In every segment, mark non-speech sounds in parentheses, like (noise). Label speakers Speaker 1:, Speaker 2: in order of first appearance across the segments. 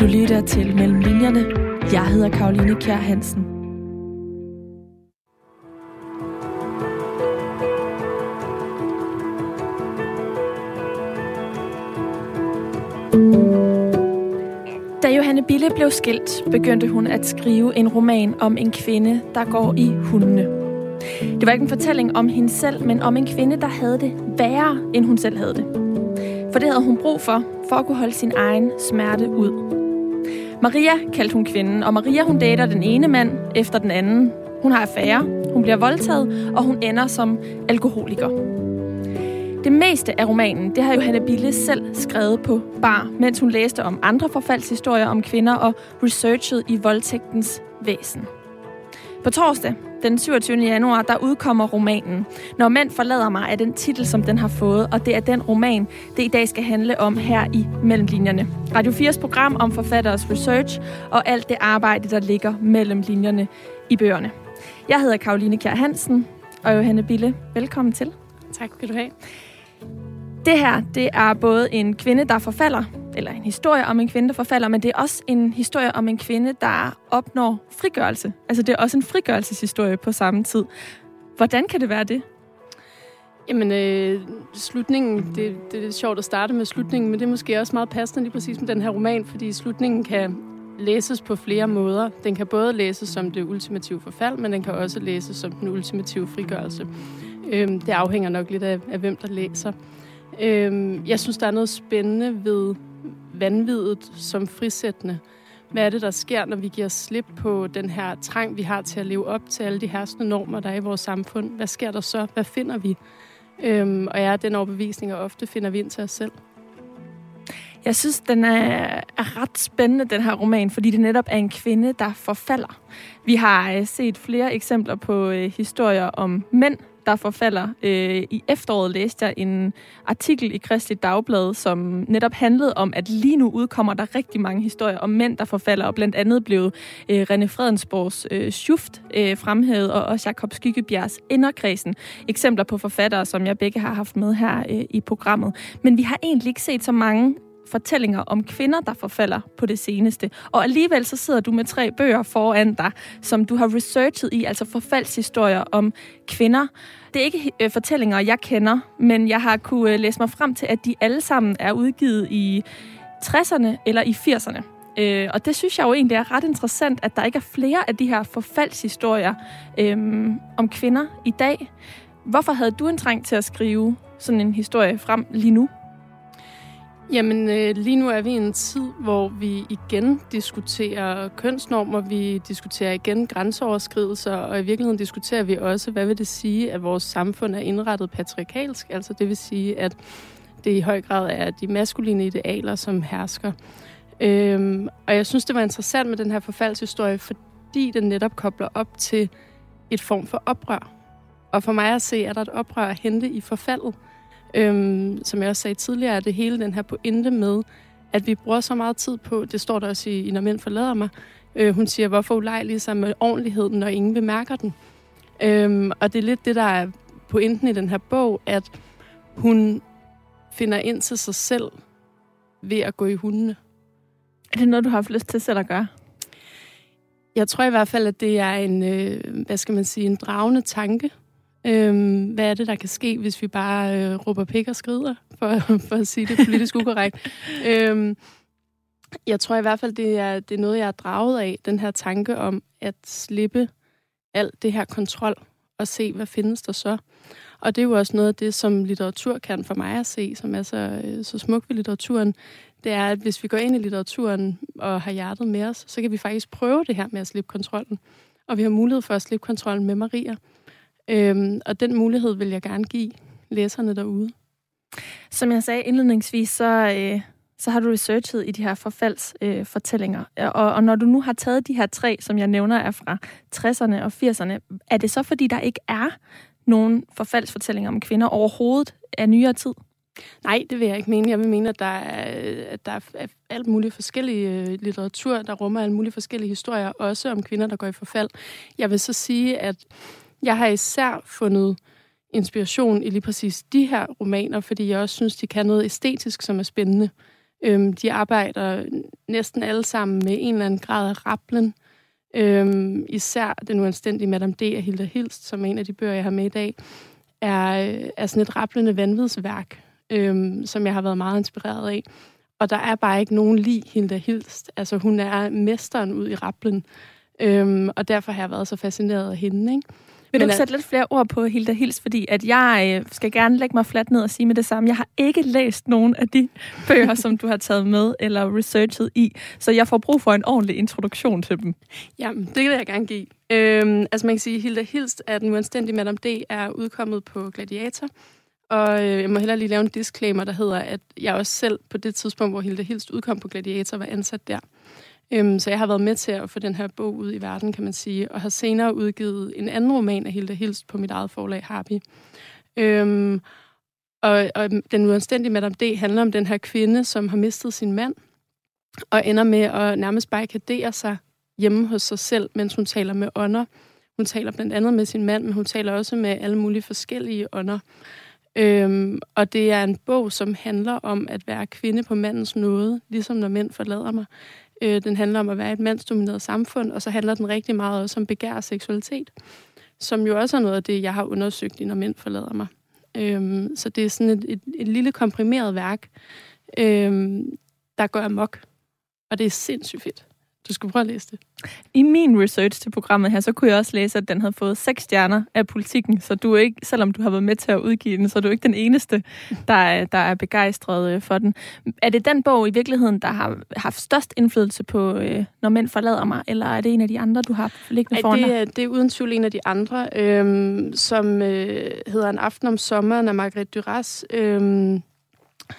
Speaker 1: Du lytter til Mellem Linjerne. Jeg hedder Karoline Kjær Hansen. Da Johanne Bille blev skilt, begyndte hun at skrive en roman om en kvinde, der går i hundene. Det var ikke en fortælling om hende selv, men om en kvinde, der havde det værre, end hun selv havde det. For det havde hun brug for, for at kunne holde sin egen smerte ud. Maria kaldte hun kvinden, og Maria hun dater den ene mand efter den anden. Hun har affære, hun bliver voldtaget, og hun ender som alkoholiker. Det meste af romanen, det har Johanna Bille selv skrevet på bar, mens hun læste om andre forfaldshistorier om kvinder og researchet i voldtægtens væsen. På torsdag, den 27. januar, der udkommer romanen. Når mænd forlader mig, er den titel, som den har fået, og det er den roman, det i dag skal handle om her i Mellemlinjerne. Radio 4's program om forfatteres research og alt det arbejde, der ligger mellem linjerne i bøgerne. Jeg hedder Karoline Kjær Hansen, og Johanne Bille, velkommen til.
Speaker 2: Tak skal du have.
Speaker 1: Det her, det er både en kvinde, der forfalder, eller en historie om en kvinde, der forfalder, men det er også en historie om en kvinde, der opnår frigørelse. Altså det er også en frigørelseshistorie på samme tid. Hvordan kan det være det?
Speaker 2: Jamen, øh, slutningen, det, det er sjovt at starte med slutningen, men det er måske også meget passende lige præcis med den her roman, fordi slutningen kan læses på flere måder. Den kan både læses som det ultimative forfald, men den kan også læses som den ultimative frigørelse. Øh, det afhænger nok lidt af, af hvem der læser. Øhm, jeg synes, der er noget spændende ved vanvidet som frisættende. Hvad er det, der sker, når vi giver slip på den her trang, vi har til at leve op til alle de herskende normer, der er i vores samfund? Hvad sker der så? Hvad finder vi? Øhm, og jeg er den overbevisning, at ofte finder vi ind til os selv.
Speaker 1: Jeg synes, den er, er ret spændende, den her roman, fordi det netop er en kvinde, der forfalder. Vi har øh, set flere eksempler på øh, historier om mænd, der forfalder. Øh, I efteråret læste jeg en artikel i Kristelig Dagblad, som netop handlede om, at lige nu udkommer der rigtig mange historier om mænd, der forfalder, og blandt andet blev øh, René Fredensborgs øh, Schuft øh, fremhævet, og også Jakob Skyggebjergs Inderkredsen. Eksempler på forfattere, som jeg begge har haft med her øh, i programmet. Men vi har egentlig ikke set så mange fortællinger om kvinder, der forfalder på det seneste. Og alligevel så sidder du med tre bøger foran dig, som du har researchet i, altså forfaldshistorier om kvinder. Det er ikke øh, fortællinger, jeg kender, men jeg har kunne øh, læse mig frem til, at de alle sammen er udgivet i 60'erne eller i 80'erne. Øh, og det synes jeg jo egentlig er ret interessant, at der ikke er flere af de her forfaldshistorier øh, om kvinder i dag. Hvorfor havde du en trang til at skrive sådan en historie frem lige nu?
Speaker 2: Jamen, øh, lige nu er vi i en tid, hvor vi igen diskuterer kønsnormer, vi diskuterer igen grænseoverskridelser, og i virkeligheden diskuterer vi også, hvad vil det sige, at vores samfund er indrettet patriarkalsk, altså det vil sige, at det i høj grad er de maskuline idealer, som hersker. Øhm, og jeg synes, det var interessant med den her forfaldshistorie, fordi den netop kobler op til et form for oprør. Og for mig at se, er der et oprør at hente i forfaldet. Øhm, som jeg også sagde tidligere, er det hele den her pointe med, at vi bruger så meget tid på, det står der også i, Når mænd forlader mig, øh, hun siger, hvorfor ulejlige sig med ordentligheden, når ingen bemærker den. Øhm, og det er lidt det, der er pointen i den her bog, at hun finder ind til sig selv ved at gå i hundene.
Speaker 1: Er det noget, du har haft lyst til selv at gøre?
Speaker 2: Jeg tror i hvert fald, at det er en, øh, hvad skal man sige, en dragende tanke, Øhm, hvad er det, der kan ske, hvis vi bare øh, råber pik og skrider, for, (laughs) for at sige det politisk ukorrekt? øhm, jeg tror i hvert fald, det er, det er noget, jeg er draget af, den her tanke om at slippe alt det her kontrol og se, hvad findes der så. Og det er jo også noget af det, som litteratur kan for mig at se, som er så, øh, så smukt ved litteraturen. Det er, at hvis vi går ind i litteraturen og har hjertet med os, så kan vi faktisk prøve det her med at slippe kontrollen. Og vi har mulighed for at slippe kontrollen med Maria. Øhm, og den mulighed vil jeg gerne give læserne derude.
Speaker 1: Som jeg sagde indledningsvis, så, øh, så har du researchet i de her forfaldsfortællinger. Øh, og, og når du nu har taget de her tre, som jeg nævner, er fra 60'erne og 80'erne, er det så fordi, der ikke er nogen forfaldsfortællinger om kvinder overhovedet af nyere tid?
Speaker 2: Nej, det vil jeg ikke mene. Jeg vil mene, at der er, at der er alt muligt forskellige øh, litteratur, der rummer alle mulige forskellige historier, også om kvinder, der går i forfald. Jeg vil så sige, at jeg har især fundet inspiration i lige præcis de her romaner, fordi jeg også synes, de kan noget æstetisk, som er spændende. Øhm, de arbejder næsten alle sammen med en eller anden grad af rapplen. Øhm, især den uanstændige Madame D. af Hilda Hilst, som er en af de bøger, jeg har med i dag, er, øh, er sådan et rapplende vanvidsværk, øhm, som jeg har været meget inspireret af. Og der er bare ikke nogen lige Hilda Hilst. Altså hun er mesteren ud i rapplen. Øhm, og derfor har jeg været så fascineret af hende. Ikke?
Speaker 1: Vil du sætte lidt flere ord på Hilda Hils, fordi at jeg øh, skal gerne lægge mig fladt ned og sige med det samme. Jeg har ikke læst nogen af de (laughs) bøger, som du har taget med eller researchet i, så jeg får brug for en ordentlig introduktion til dem.
Speaker 2: Jamen, det vil jeg gerne give. Øhm, altså man kan sige, at Hilda Hilst er den uanstændige Madame D. er udkommet på Gladiator. Og øh, jeg må heller lige lave en disclaimer, der hedder, at jeg også selv på det tidspunkt, hvor Hilda Hilst udkom på Gladiator, var ansat der. Øhm, så jeg har været med til at få den her bog ud i verden, kan man sige, og har senere udgivet en anden roman af Hilda Hilst på mit eget forlag, Harpy. Øhm, og, og Den uanstændige Madame D handler om den her kvinde, som har mistet sin mand, og ender med at nærmest barrikadere sig hjemme hos sig selv, mens hun taler med ånder. Hun taler blandt andet med sin mand, men hun taler også med alle mulige forskellige ånder. Øhm, og det er en bog, som handler om at være kvinde på mandens nåde, ligesom når mænd forlader mig. Øh, den handler om at være et mandsdomineret samfund, og så handler den rigtig meget også om begær og seksualitet, som jo også er noget af det, jeg har undersøgt i, når mænd forlader mig. Øh, så det er sådan et, et, et lille komprimeret værk, øh, der går amok, og det er sindssygt fedt. Du skal prøve at læse det.
Speaker 1: I min research til programmet her, så kunne jeg også læse, at den havde fået seks stjerner af politikken, så du er ikke, selvom du har været med til at udgive den, så er du ikke den eneste, der er, der er begejstret øh, for den. Er det den bog i virkeligheden, der har haft størst indflydelse på, øh, når mænd forlader mig, eller er det en af de andre, du har liggende foran
Speaker 2: dig? Det, det er uden tvivl en af de andre, øhm, som øh, hedder En aften om sommeren af Margrethe Duras, øhm,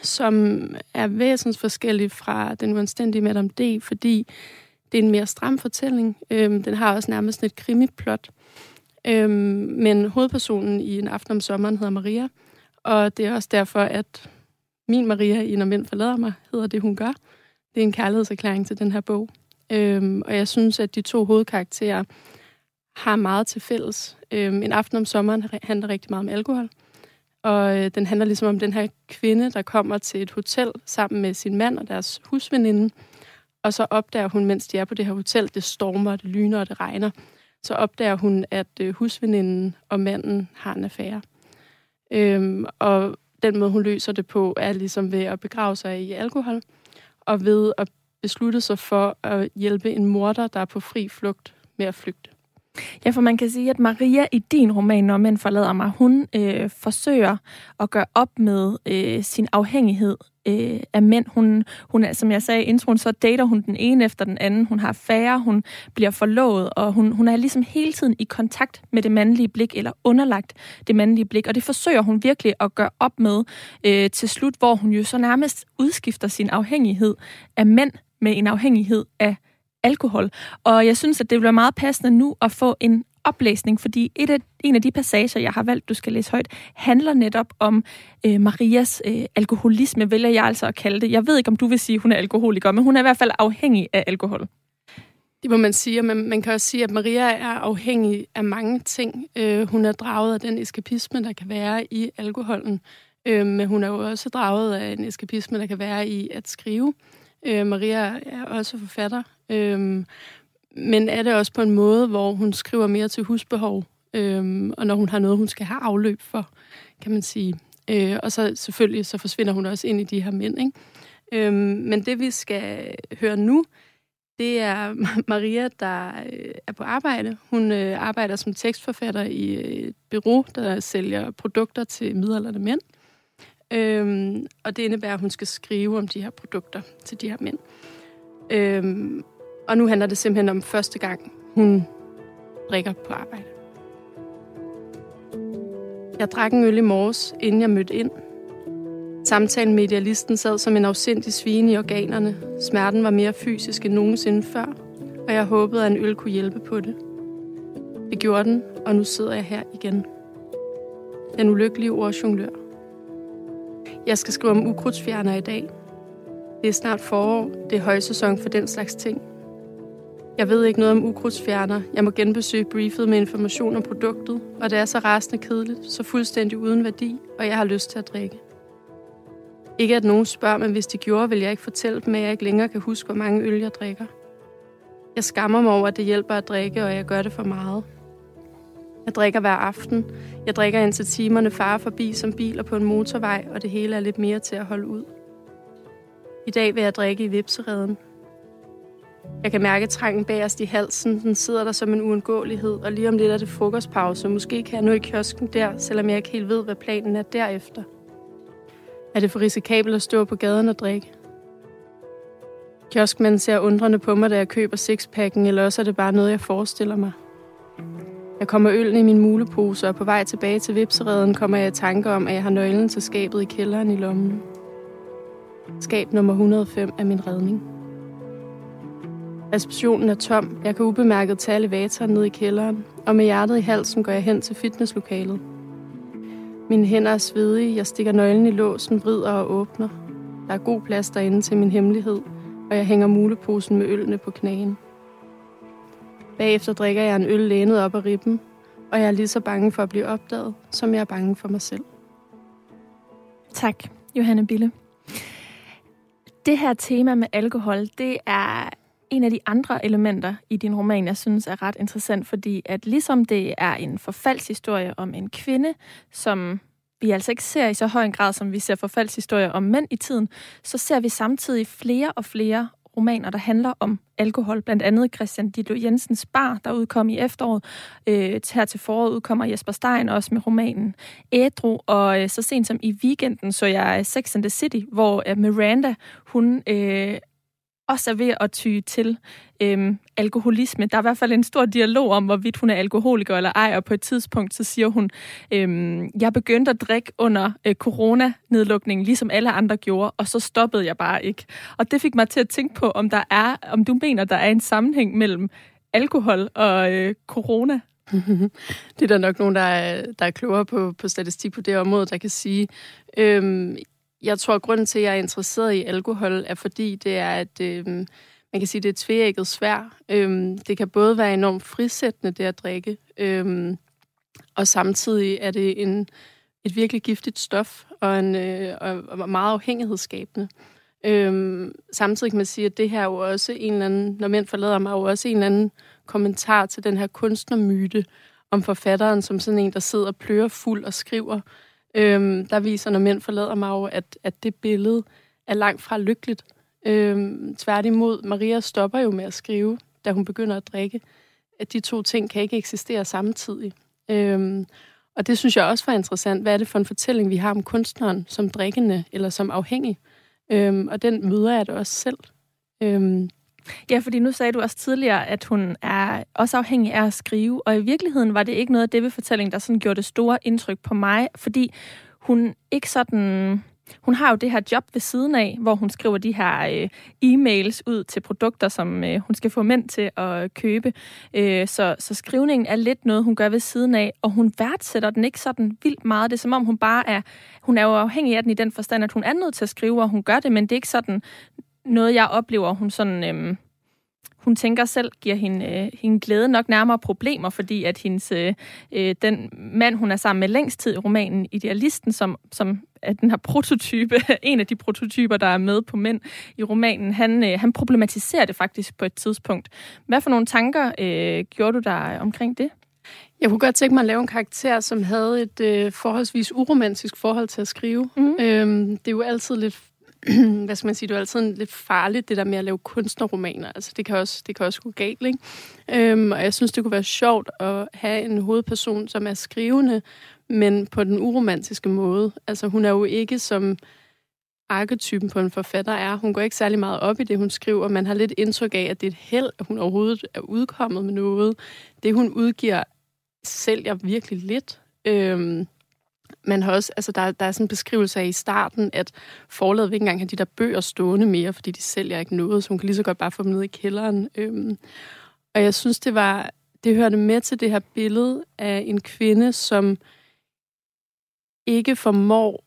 Speaker 2: som er væsensforskellig fra Den uanstændige Madame D, fordi det er en mere stram fortælling. Øhm, den har også nærmest et krimiplot. Øhm, men hovedpersonen i En aften om sommeren hedder Maria, og det er også derfor, at min Maria i Når mænd forlader mig, hedder det, hun gør. Det er en kærlighedserklæring til den her bog. Øhm, og jeg synes, at de to hovedkarakterer har meget til fælles. Øhm, en aften om sommeren handler rigtig meget om alkohol. Og øh, den handler ligesom om den her kvinde, der kommer til et hotel sammen med sin mand og deres husveninde, og så opdager hun, mens de er på det her hotel, det stormer, det lyner og det regner, så opdager hun, at øh, husveninden og manden har en affære. Øhm, og den måde, hun løser det på, er ligesom ved at begrave sig i alkohol, og ved at beslutte sig for at hjælpe en morder, der er på fri flugt med at flygte.
Speaker 1: Ja, for man kan sige, at Maria i din roman, Når mænd forlader mig, hun øh, forsøger at gøre op med øh, sin afhængighed øh, af mænd. Hun, hun er, som jeg sagde i introen, så dater hun den ene efter den anden. Hun har færre, hun bliver forlovet, og hun, hun er ligesom hele tiden i kontakt med det mandlige blik, eller underlagt det mandlige blik. Og det forsøger hun virkelig at gøre op med øh, til slut, hvor hun jo så nærmest udskifter sin afhængighed af mænd med en afhængighed af alkohol. Og jeg synes, at det vil være meget passende nu at få en oplæsning, fordi et af, en af de passager, jeg har valgt, du skal læse højt, handler netop om øh, Marias øh, alkoholisme, vælger jeg altså at kalde det. Jeg ved ikke, om du vil sige, at hun er alkoholiker, men hun er i hvert fald afhængig af alkohol.
Speaker 2: Det må man sige, men man kan også sige, at Maria er afhængig af mange ting. Øh, hun er draget af den eskapisme, der kan være i alkoholen, øh, men hun er jo også draget af en eskapisme, der kan være i at skrive. Øh, Maria er også forfatter, øh, men er det også på en måde, hvor hun skriver mere til husbehov, øh, og når hun har noget, hun skal have afløb for, kan man sige. Øh, og så selvfølgelig, så forsvinder hun også ind i de her mænd, ikke? Øh, men det, vi skal høre nu, det er (laughs) Maria, der øh, er på arbejde. Hun øh, arbejder som tekstforfatter i et bureau, der sælger produkter til midalderne mænd. Øhm, og det indebærer, at hun skal skrive om de her produkter til de her mænd. Øhm, og nu handler det simpelthen om første gang, hun drikker på arbejde. Jeg drak en øl i morges, inden jeg mødte ind. Samtalen med idealisten sad som en afsindig svine i organerne. Smerten var mere fysisk end nogensinde før, og jeg håbede, at en øl kunne hjælpe på det. Det gjorde den, og nu sidder jeg her igen. Den ulykkelige ordjonglør. Jeg skal skrive om ukrudtsfjerner i dag. Det er snart forår. Det er højsæson for den slags ting. Jeg ved ikke noget om ukrudtsfjerner. Jeg må genbesøge briefet med information om produktet, og det er så rasende kedeligt, så fuldstændig uden værdi, og jeg har lyst til at drikke. Ikke at nogen spørger, men hvis de gjorde, vil jeg ikke fortælle dem, at jeg ikke længere kan huske, hvor mange øl jeg drikker. Jeg skammer mig over, at det hjælper at drikke, og jeg gør det for meget. Jeg drikker hver aften. Jeg drikker indtil timerne far forbi som biler på en motorvej, og det hele er lidt mere til at holde ud. I dag vil jeg drikke i vipsereden. Jeg kan mærke trangen bagerst i halsen. Den sidder der som en uundgåelighed, og lige om lidt er det frokostpause. Måske kan jeg nå i kiosken der, selvom jeg ikke helt ved, hvad planen er derefter. Er det for risikabelt at stå på gaden og drikke? Kioskmanden ser undrende på mig, da jeg køber sixpacken, eller også er det bare noget, jeg forestiller mig. Jeg kommer øllen i min mulepose, og på vej tilbage til vipsereden kommer jeg i tanke om, at jeg har nøglen til skabet i kælderen i lommen. Skab nummer 105 er min redning. Receptionen er tom. Jeg kan ubemærket tage elevatoren ned i kælderen, og med hjertet i halsen går jeg hen til fitnesslokalet. Mine hænder er svedige, jeg stikker nøglen i låsen, vrider og åbner. Der er god plads derinde til min hemmelighed, og jeg hænger muleposen med ølene på knæen. Bagefter drikker jeg en øl lænet op ad ribben, og jeg er lige så bange for at blive opdaget, som jeg er bange for mig selv.
Speaker 1: Tak, Johanne Bille. Det her tema med alkohol, det er en af de andre elementer i din roman, jeg synes er ret interessant, fordi at ligesom det er en forfaldshistorie om en kvinde, som vi altså ikke ser i så høj en grad, som vi ser forfaldshistorier om mænd i tiden, så ser vi samtidig flere og flere romaner, der handler om alkohol. Blandt andet Christian Ditlo Jensens Bar, der udkom i efteråret. Øh, her til foråret udkommer Jesper Stein også med romanen Ædru. Og øh, så sent som i weekenden så jeg Sex and the City, hvor øh, Miranda, hun øh, også er ved at ty til øhm, alkoholisme. Der er i hvert fald en stor dialog om, hvorvidt hun er alkoholiker eller ej, og på et tidspunkt så siger hun, øhm, jeg begyndte at drikke under øh, coronanedlukningen, ligesom alle andre gjorde, og så stoppede jeg bare ikke. Og det fik mig til at tænke på, om der er, om du mener, der er en sammenhæng mellem alkohol og øh, corona. (laughs)
Speaker 2: det er der nok nogen, der er, der er klogere på, på statistik på det område, der kan sige. Øhm, jeg tror, at grunden til, at jeg er interesseret i alkohol, er fordi det er, at øh, man kan sige, det er tvægget svær. Øh, det kan både være enormt frisættende, det at drikke, øh, og samtidig er det en, et virkelig giftigt stof, og, en, øh, og meget afhængighedsskabende. Øhm, samtidig kan man sige, at det her er jo også en eller anden, når mænd forlader mig, er jo også en eller anden kommentar til den her kunstnermyte om forfatteren som sådan en, der sidder og plører fuld og skriver øhm, der viser, når mænd forlader mig jo, at, at det billede er langt fra lykkeligt. Øhm, tværtimod, Maria stopper jo med at skrive, da hun begynder at drikke. At de to ting kan ikke eksistere samtidig. Øhm, og det synes jeg også var interessant. Hvad er det for en fortælling, vi har om kunstneren som drikkende eller som afhængig? Øhm, og den møder jeg da også selv. Øhm,
Speaker 1: Ja, fordi nu sagde du også tidligere, at hun er også afhængig af at skrive, og i virkeligheden var det ikke noget af det ved fortællingen, der sådan gjorde det store indtryk på mig, fordi hun ikke sådan... Hun har jo det her job ved siden af, hvor hun skriver de her øh, e-mails ud til produkter, som øh, hun skal få mænd til at købe. Øh, så, så skrivningen er lidt noget, hun gør ved siden af, og hun værdsætter den ikke sådan vildt meget. Det er som om, hun bare er... Hun er jo afhængig af den i den forstand, at hun er nødt til at skrive, og hun gør det, men det er ikke sådan noget, jeg oplever, hun sådan... Øhm, hun tænker selv giver hende, øh, hende glæde nok nærmere problemer, fordi at hendes, øh, øh, den mand, hun er sammen med længst tid i romanen, Idealisten, som, som er den her prototype, (laughs) en af de prototyper, der er med på mænd i romanen, han, øh, han problematiserer det faktisk på et tidspunkt. Hvad for nogle tanker øh, gjorde du der omkring det?
Speaker 2: Jeg kunne godt tænke mig at lave en karakter, som havde et øh, forholdsvis uromantisk forhold til at skrive. Mm. Øhm, det er jo altid lidt (clears throat) hvad skal man sige, det er altid lidt farligt, det der med at lave kunstnerromaner. Altså, det kan også, det kan også gå galt, ikke? Øhm, og jeg synes, det kunne være sjovt at have en hovedperson, som er skrivende, men på den uromantiske måde. Altså, hun er jo ikke som arketypen på en forfatter er. Hun går ikke særlig meget op i det, hun skriver. Man har lidt indtryk af, at det er et held, at hun overhovedet er udkommet med noget. Det, hun udgiver, sælger virkelig lidt. Øhm, man har også, altså der, der er sådan en beskrivelse af i starten, at forladet vil ikke engang have de der bøger stående mere, fordi de sælger ikke noget, så hun kan lige så godt bare få dem ned i kælderen. Øhm, og jeg synes, det var, det hørte med til det her billede af en kvinde, som ikke formår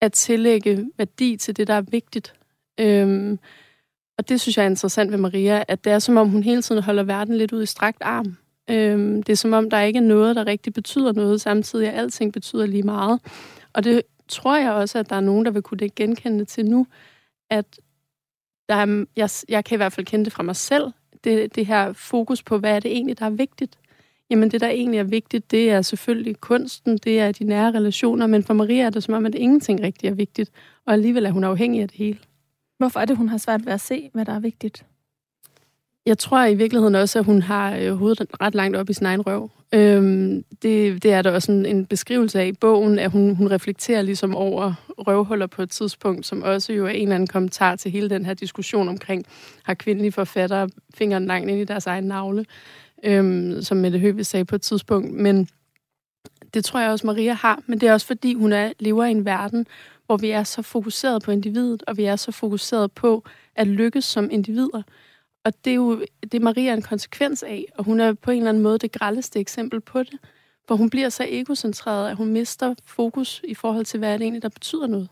Speaker 2: at tillægge værdi til det, der er vigtigt. Øhm, og det synes jeg er interessant ved Maria, at det er som om, hun hele tiden holder verden lidt ud i strakt arm. Øhm, det er som om, der ikke er noget, der rigtig betyder noget, samtidig at alting betyder lige meget. Og det tror jeg også, at der er nogen, der vil kunne det genkende til nu, at der er, jeg, jeg kan i hvert fald kende det fra mig selv, det, det her fokus på, hvad er det egentlig, der er vigtigt. Jamen det, der egentlig er vigtigt, det er selvfølgelig kunsten, det er de nære relationer, men for Maria er det som om, at ingenting rigtig er vigtigt, og alligevel er hun afhængig af det hele.
Speaker 1: Hvorfor er det, hun har svært ved at se, hvad der er vigtigt?
Speaker 2: Jeg tror i virkeligheden også, at hun har øh, hovedet ret langt op i sin egen røv. Øhm, det, det er der også en, en beskrivelse af i bogen, at hun, hun reflekterer ligesom over røvhuller på et tidspunkt, som også jo er en eller anden kommentar til hele den her diskussion omkring, har kvindelige forfattere fingeren langt ind i deres egen navle, øhm, som Mette Høve sagde på et tidspunkt. Men det tror jeg også, Maria har, men det er også fordi, hun er, lever i en verden, hvor vi er så fokuseret på individet, og vi er så fokuseret på at lykkes som individer. Og det er jo det er Maria en konsekvens af, og hun er på en eller anden måde det grældeste eksempel på det. Hvor hun bliver så egocentreret, at hun mister fokus i forhold til, hvad det egentlig, der betyder noget.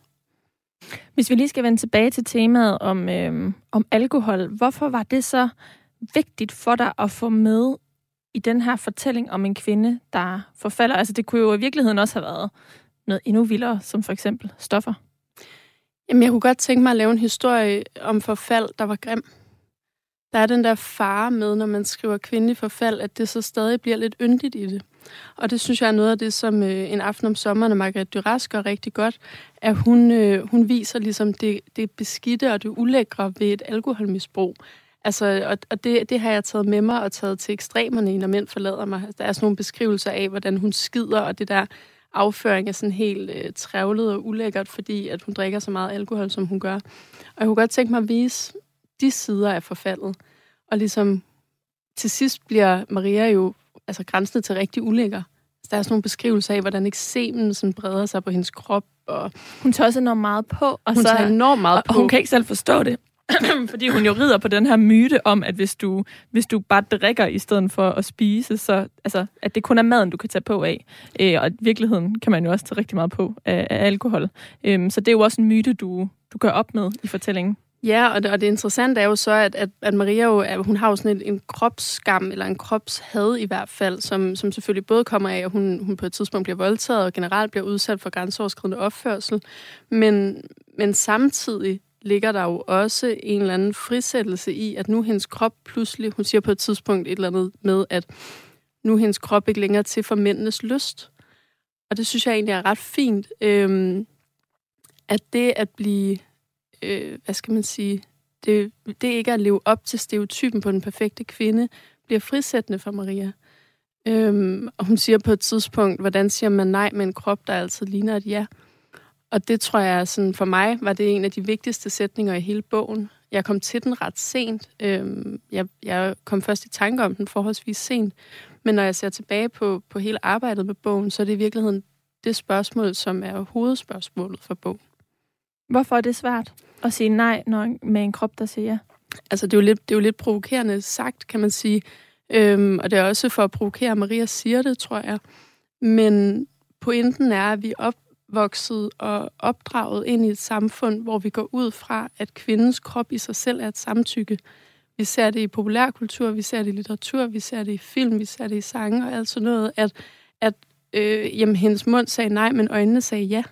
Speaker 1: Hvis vi lige skal vende tilbage til temaet om, øhm, om alkohol, hvorfor var det så vigtigt for dig at få med i den her fortælling om en kvinde, der forfalder? Altså det kunne jo i virkeligheden også have været noget endnu vildere, som for eksempel stoffer.
Speaker 2: Jamen jeg kunne godt tænke mig at lave en historie om forfald, der var grim der er den der fare med, når man skriver kvindelig forfald, at det så stadig bliver lidt yndigt i det. Og det synes jeg er noget af det, som øh, en aften om sommeren af Margrethe Duras gør rigtig godt, at hun, øh, hun viser ligesom det, det beskidte og det ulækre ved et alkoholmisbrug. Altså, og, og det, det har jeg taget med mig og taget til ekstremerne, i, når mænd forlader mig. Der er sådan nogle beskrivelser af, hvordan hun skider, og det der afføring er sådan helt øh, trævlet og ulækkert, fordi at hun drikker så meget alkohol, som hun gør. Og jeg kunne godt tænke mig at vise de sider af forfaldet. Og ligesom til sidst bliver Maria jo altså grænsende til rigtig ulækker. Så der er sådan nogle beskrivelser af, hvordan eksemen sådan breder sig på hendes krop. Og
Speaker 1: hun tager også enormt meget på.
Speaker 2: Og hun så, tager enormt meget
Speaker 1: på. Og hun kan ikke selv forstå det. (clears throat) fordi hun jo rider på den her myte om, at hvis du, hvis du bare drikker i stedet for at spise, så altså, at det kun er maden, du kan tage på af. Øh, og i virkeligheden kan man jo også tage rigtig meget på af, af alkohol. Øh, så det er jo også en myte, du, du gør op med i fortællingen.
Speaker 2: Ja, og det, og det interessante er jo så, at, at, at Maria jo, at hun har jo sådan en, en kropsskam, eller en kropshad i hvert fald, som, som selvfølgelig både kommer af, at hun, hun på et tidspunkt bliver voldtaget, og generelt bliver udsat for grænseoverskridende opførsel, men, men samtidig ligger der jo også en eller anden frisættelse i, at nu hendes krop pludselig, hun siger på et tidspunkt et eller andet med, at nu hendes krop ikke længere til for mændenes lyst. Og det synes jeg egentlig er ret fint, øhm, at det at blive øh, hvad skal man sige, det, det ikke at leve op til stereotypen på den perfekte kvinde, bliver frisættende for Maria. Øhm, og hun siger på et tidspunkt, hvordan siger man nej med en krop, der altid ligner et ja? Og det tror jeg, sådan, for mig var det en af de vigtigste sætninger i hele bogen. Jeg kom til den ret sent. Øhm, jeg, jeg kom først i tanke om den forholdsvis sent. Men når jeg ser tilbage på, på hele arbejdet med bogen, så er det i virkeligheden det spørgsmål, som er hovedspørgsmålet for bogen.
Speaker 1: Hvorfor er det svært at sige nej når, med en krop, der siger ja?
Speaker 2: Altså, det er jo lidt, det er jo lidt provokerende sagt, kan man sige. Øhm, og det er også for at provokere, Maria siger det, tror jeg. Men pointen er, at vi er opvokset og opdraget ind i et samfund, hvor vi går ud fra, at kvindens krop i sig selv er et samtykke. Vi ser det i populærkultur, vi ser det i litteratur, vi ser det i film, vi ser det i sange og alt sådan noget, at, at øh, jamen, hendes mund sagde nej, men øjnene sagde ja.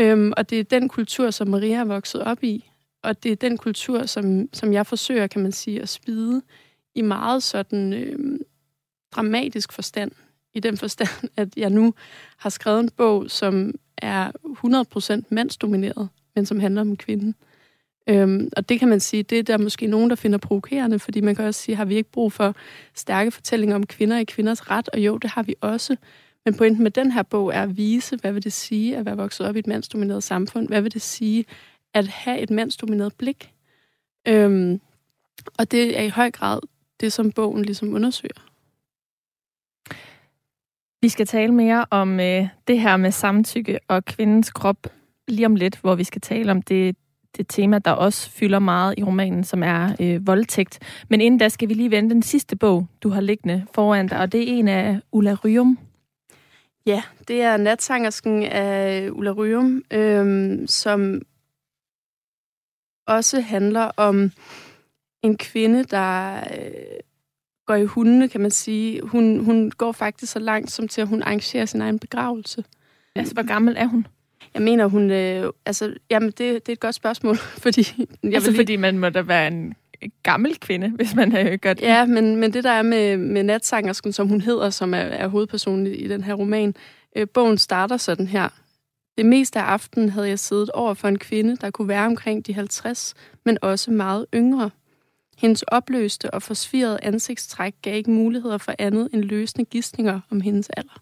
Speaker 2: Øhm, og det er den kultur, som Maria er vokset op i. Og det er den kultur, som, som jeg forsøger, kan man sige, at spide i meget sådan øhm, dramatisk forstand. I den forstand, (laughs) at jeg nu har skrevet en bog, som er 100% mandsdomineret, men som handler om kvinden. Øhm, og det kan man sige, det er der måske nogen, der finder provokerende, fordi man kan også sige, har vi ikke brug for stærke fortællinger om kvinder i kvinders ret? Og jo, det har vi også. Men pointen med den her bog er at vise, hvad vil det sige at være vokset op i et mandsdomineret samfund? Hvad vil det sige at have et mandsdomineret blik? Øhm, og det er i høj grad det, som bogen ligesom undersøger.
Speaker 1: Vi skal tale mere om øh, det her med samtykke og kvindens krop lige om lidt, hvor vi skal tale om det, det tema, der også fylder meget i romanen, som er øh, voldtægt. Men inden da skal vi lige vende den sidste bog, du har liggende foran dig, og det er en af Ulla Ryum,
Speaker 2: Ja, det er Natsangersken af Ulla Ryum, øhm, som også handler om en kvinde, der øh, går i hundene, kan man sige. Hun, hun går faktisk så langt som til, at hun arrangerer sin egen begravelse.
Speaker 1: Altså, hvor gammel er hun?
Speaker 2: Jeg mener, hun... Øh, altså, jamen, det, det er et godt spørgsmål, (laughs) fordi...
Speaker 1: Jeg altså, lige... fordi man må da være en gammel kvinde, (laughs) hvis man øh, gør det.
Speaker 2: Ja, men, men det der er med, med natsangersken, som hun hedder, som er, er hovedpersonen i, i den her roman, øh, bogen starter sådan her. Det meste af aftenen havde jeg siddet over for en kvinde, der kunne være omkring de 50, men også meget yngre. Hendes opløste og forsvirrede ansigtstræk gav ikke muligheder for andet end løsende gissninger om hendes alder.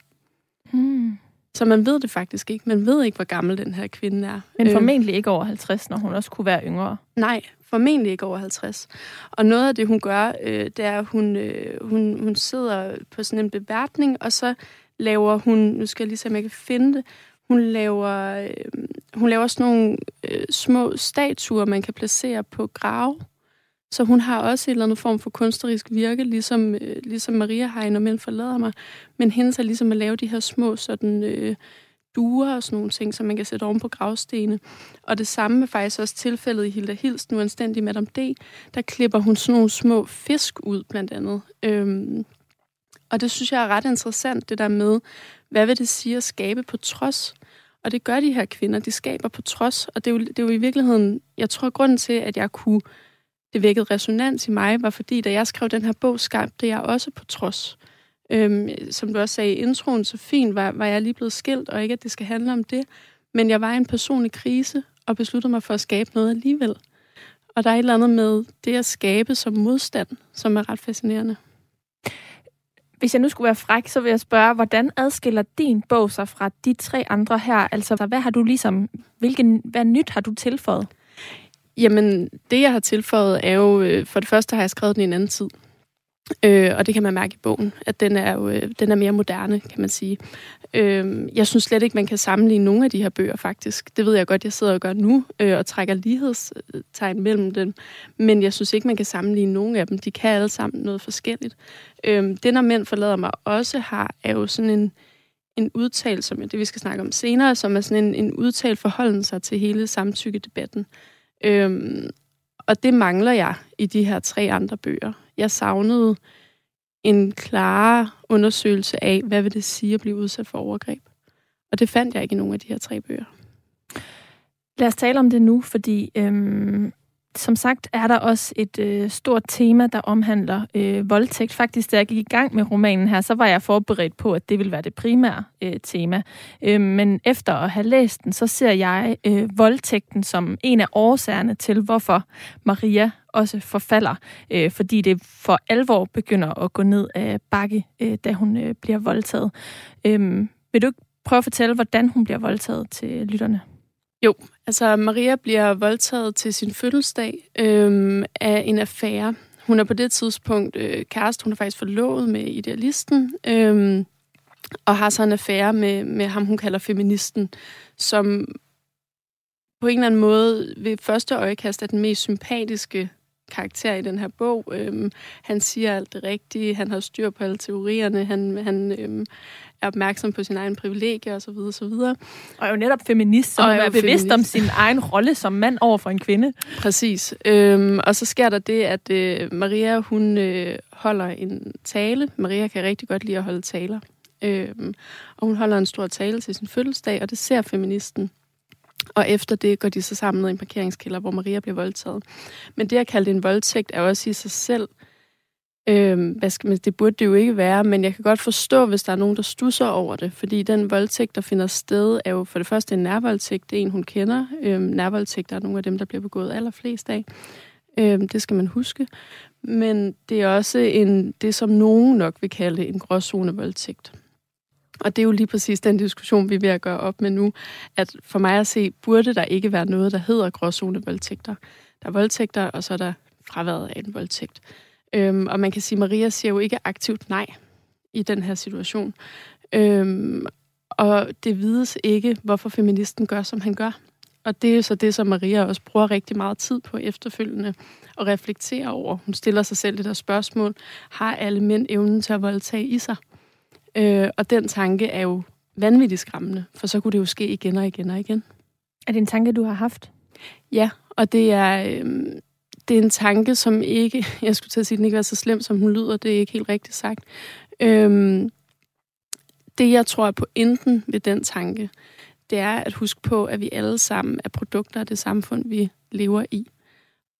Speaker 2: Hmm. Så man ved det faktisk ikke. Man ved ikke, hvor gammel den her kvinde er.
Speaker 1: Men øh. formentlig ikke over 50, når hun også kunne være yngre.
Speaker 2: Nej, formentlig ikke over 50. Og noget af det, hun gør, øh, det er, at hun, øh, hun, hun sidder på sådan en beværtning, og så laver hun, nu skal jeg lige se, om jeg kan finde det, hun laver, øh, hun laver sådan nogle øh, små statuer, man kan placere på grave. Så hun har også en eller anden form for kunstnerisk virke, ligesom, øh, ligesom Maria har, når mænd forlader mig. Men hendes er ligesom at lave de her små sådan, øh, duer og sådan nogle ting, som man kan sætte oven på gravstene. Og det samme er faktisk også tilfældet i Hilda Hilst, nu anstændig Madame D. Der klipper hun sådan nogle små fisk ud, blandt andet. Øhm, og det synes jeg er ret interessant, det der med, hvad vil det sige at skabe på trods? Og det gør de her kvinder, de skaber på trods. Og det er jo, det er jo i virkeligheden, jeg tror, grunden til, at jeg kunne, det vækkede resonans i mig, var fordi, da jeg skrev den her bog, skabte jeg også på trods. Øhm, som du også sagde i introen, så fint var, var jeg lige blevet skilt, og ikke at det skal handle om det. Men jeg var i en personlig krise, og besluttede mig for at skabe noget alligevel. Og der er et eller andet med det at skabe som modstand, som er ret fascinerende.
Speaker 1: Hvis jeg nu skulle være fræk, så vil jeg spørge, hvordan adskiller din bog sig fra de tre andre her? Altså, hvad har du ligesom, hvilken, hvad nyt har du tilføjet?
Speaker 2: Jamen, det jeg har tilføjet er jo, øh, for det første har jeg skrevet den i en anden tid. Øh, og det kan man mærke i bogen, at den er jo øh, den er mere moderne, kan man sige. Øh, jeg synes slet ikke, man kan sammenligne nogle af de her bøger, faktisk. Det ved jeg godt, jeg sidder og gør nu, øh, og trækker lighedstegn mellem dem. Men jeg synes ikke, man kan sammenligne nogle af dem. De kan alle sammen noget forskelligt. Øh, det, når mænd forlader mig også har, er jo sådan en, en udtal, som er det, vi skal snakke om senere, som er sådan en, en udtalt forholden sig til hele samtykkedebatten. Øhm, og det mangler jeg i de her tre andre bøger. Jeg savnede en klar undersøgelse af, hvad vil det sige at blive udsat for overgreb. Og det fandt jeg ikke i nogen af de her tre bøger.
Speaker 1: Lad os tale om det nu, fordi øhm, som sagt er der også et øh, stort tema, der omhandler øh, voldtægt. Faktisk, da jeg gik i gang med romanen her, så var jeg forberedt på, at det ville være det primære øh, tema. Øh, men efter at have læst den, så ser jeg øh, voldtægten som en af årsagerne til, hvorfor Maria også forfalder, øh, fordi det for alvor begynder at gå ned af bakke, øh, da hun øh, bliver voldtaget. Øh, vil du ikke prøve at fortælle, hvordan hun bliver voldtaget til lytterne?
Speaker 2: Jo, altså Maria bliver voldtaget til sin fødselsdag øhm, af en affære. Hun er på det tidspunkt øh, kæreste, hun er faktisk forlovet med idealisten, øhm, og har så en affære med, med ham, hun kalder feministen, som på en eller anden måde ved første øjekast er den mest sympatiske karakter i den her bog. Øhm, han siger alt det rigtige, han har styr på alle teorierne, han, han øhm, er opmærksom på sin egen privilegier osv. videre.
Speaker 1: Og er jo netop feminist, som og er, er bevidst feminist. om sin egen rolle som mand over for en kvinde.
Speaker 2: Præcis. Øhm, og så sker der det, at øh, Maria hun øh, holder en tale. Maria kan rigtig godt lide at holde taler. Øhm, og hun holder en stor tale til sin fødselsdag, og det ser feministen. Og efter det går de så sammen ned i en parkeringskælder, hvor Maria bliver voldtaget. Men det at kalde det en voldtægt er også i sig selv Øhm, hvad skal man, det burde det jo ikke være, men jeg kan godt forstå, hvis der er nogen, der stusser over det, fordi den voldtægt, der finder sted, er jo for det første en nærvoldtægt, det er en, hun kender. Øhm, nærvoldtægt er nogle af dem, der bliver begået allerflest af. Øhm, det skal man huske. Men det er også en, det, som nogen nok vil kalde en gråzonevoldtægt. Og det er jo lige præcis den diskussion, vi er ved at gøre op med nu, at for mig at se, burde der ikke være noget, der hedder gråzonevoldtægter. Der er voldtægter, og så er der fraværet af en voldtægt. Øhm, og man kan sige, at Maria siger jo ikke aktivt nej i den her situation. Øhm, og det vides ikke, hvorfor feministen gør, som han gør. Og det er så det, som Maria også bruger rigtig meget tid på efterfølgende at reflektere over. Hun stiller sig selv det der spørgsmål, har alle mænd evnen til at voldtage i sig? Øh, og den tanke er jo vanvittigt skræmmende, for så kunne det jo ske igen og igen og igen.
Speaker 1: Er det en tanke, du har haft?
Speaker 2: Ja, og det er, øh, det er en tanke, som ikke, (laughs) jeg skulle til at sige, at den ikke er så slem, som hun lyder, det er ikke helt rigtigt sagt. Øhm, det, jeg tror er på enden ved den tanke, det er at huske på, at vi alle sammen er produkter af det samfund, vi lever i.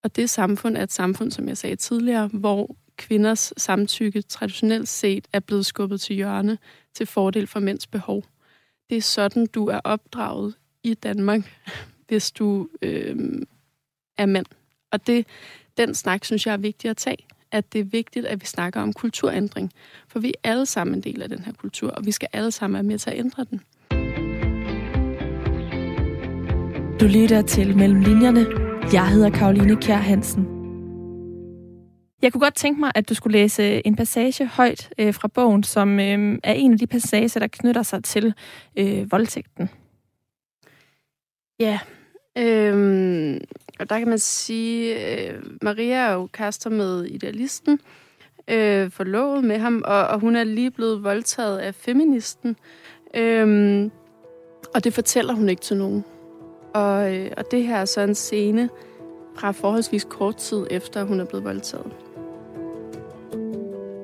Speaker 2: Og det samfund er et samfund, som jeg sagde tidligere, hvor kvinders samtykke traditionelt set er blevet skubbet til hjørne til fordel for mænds behov. Det er sådan, du er opdraget i Danmark, (laughs) hvis du øh, er mand. Og det, den snak, synes jeg er vigtig at tage. At det er vigtigt, at vi snakker om kulturændring. For vi er alle sammen en del af den her kultur, og vi skal alle sammen være med til at ændre den.
Speaker 1: Du lytter til Mellem Linjerne. Jeg hedder Karoline Kjær Hansen. Jeg kunne godt tænke mig, at du skulle læse en passage højt øh, fra bogen, som øh, er en af de passager, der knytter sig til øh, voldtægten.
Speaker 2: Ja, øhm, og der kan man sige, øh, Maria er jo kaster med idealisten, øh, forlovet med ham, og, og hun er lige blevet voldtaget af feministen. Øhm, og det fortæller hun ikke til nogen. Og, øh, og det her er så en scene fra forholdsvis kort tid efter, hun er blevet voldtaget.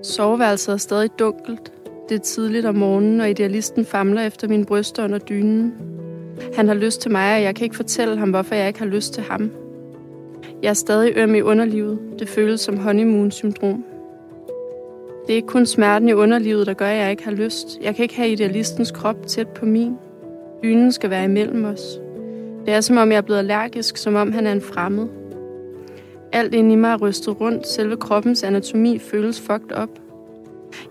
Speaker 2: Soveværelset er stadig dunkelt. Det er tidligt om morgenen, og idealisten famler efter min bryster under dynen. Han har lyst til mig, og jeg kan ikke fortælle ham, hvorfor jeg ikke har lyst til ham. Jeg er stadig øm i underlivet. Det føles som honeymoon-syndrom. Det er ikke kun smerten i underlivet, der gør, at jeg ikke har lyst. Jeg kan ikke have idealistens krop tæt på min. Dynen skal være imellem os. Det er som om jeg er blevet allergisk, som om han er en fremmed. Alt inde i mig er rystet rundt. Selve kroppens anatomi føles fucked op.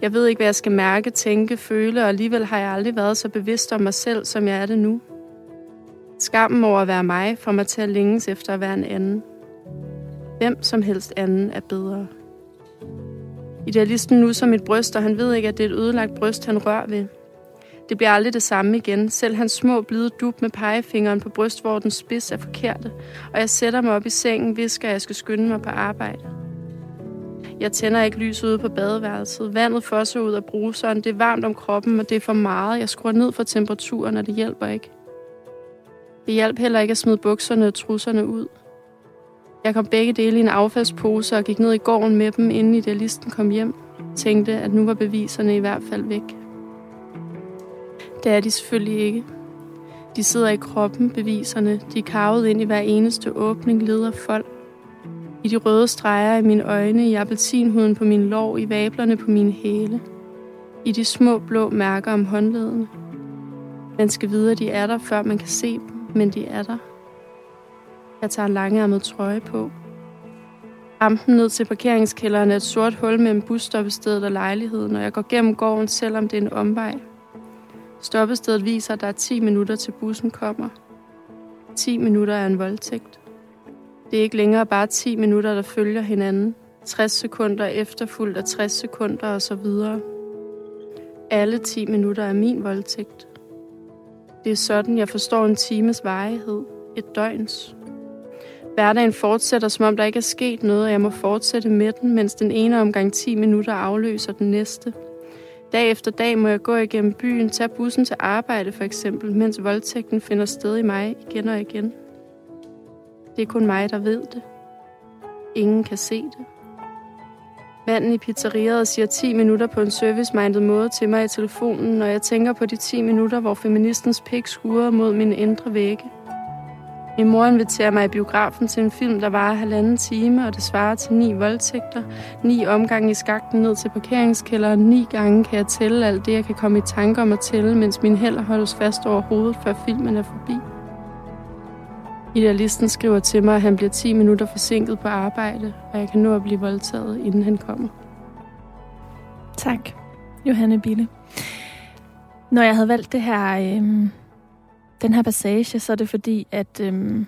Speaker 2: Jeg ved ikke, hvad jeg skal mærke, tænke, føle, og alligevel har jeg aldrig været så bevidst om mig selv, som jeg er det nu. Skammen over at være mig får mig til at længes efter at være en anden. Hvem som helst anden er bedre. Idealisten nu som mit bryst, og han ved ikke, at det er et ødelagt bryst, han rører ved. Det bliver aldrig det samme igen. Selv hans små blide dub med pegefingeren på brystvortens spids er forkerte, og jeg sætter mig op i sengen, visker, at jeg skal skynde mig på arbejde. Jeg tænder ikke lyset ude på badeværelset. Vandet fosser ud af bruseren. Det er varmt om kroppen, og det er for meget. Jeg skruer ned for temperaturen, og det hjælper ikke. Det hjalp heller ikke at smide bukserne og trusserne ud. Jeg kom begge dele i en affaldspose og gik ned i gården med dem, inden idealisten kom hjem. Tænkte, at nu var beviserne i hvert fald væk. Det er de selvfølgelig ikke. De sidder i kroppen, beviserne. De er karvet ind i hver eneste åbning, leder folk. I de røde streger i mine øjne, i appelsinhuden på min lår, i vablerne på mine hæle. I de små blå mærker om håndledene. Man skal vide, at de er der, før man kan se dem, men de er der. Jeg tager en langærmet trøje på. Rampen ned til parkeringskælderen er et sort hul mellem busstoppestedet og lejligheden, og jeg går gennem gården, selvom det er en omvej. Stoppestedet viser, at der er 10 minutter til bussen kommer. 10 minutter er en voldtægt. Det er ikke længere bare 10 minutter, der følger hinanden. 60 sekunder efterfulgt af 60 sekunder og så videre. Alle 10 minutter er min voldtægt. Det er sådan, jeg forstår en times varighed. Et døgns. Hverdagen fortsætter, som om der ikke er sket noget, og jeg må fortsætte med den, mens den ene omgang 10 minutter afløser den næste. Dag efter dag må jeg gå igennem byen, tage bussen til arbejde for eksempel, mens voldtægten finder sted i mig igen og igen. Det er kun mig, der ved det. Ingen kan se det. Manden i pizzeriet siger 10 minutter på en service-minded måde til mig i telefonen, når jeg tænker på de 10 minutter, hvor feministens pik skurer mod mine indre vægge. Min mor inviterer mig i biografen til en film, der varer halvanden time, og det svarer til ni voldtægter, ni omgange i skakten ned til parkeringskælderen, ni gange kan jeg tælle alt det, jeg kan komme i tanke om at tælle, mens min hænder holdes fast over hovedet, før filmen er forbi. Idealisten skriver til mig, at han bliver 10 minutter forsinket på arbejde, og jeg kan nå at blive voldtaget, inden han kommer.
Speaker 1: Tak, Johanne Bille. Når jeg havde valgt det her, øh, den her passage, så er det fordi, at øh,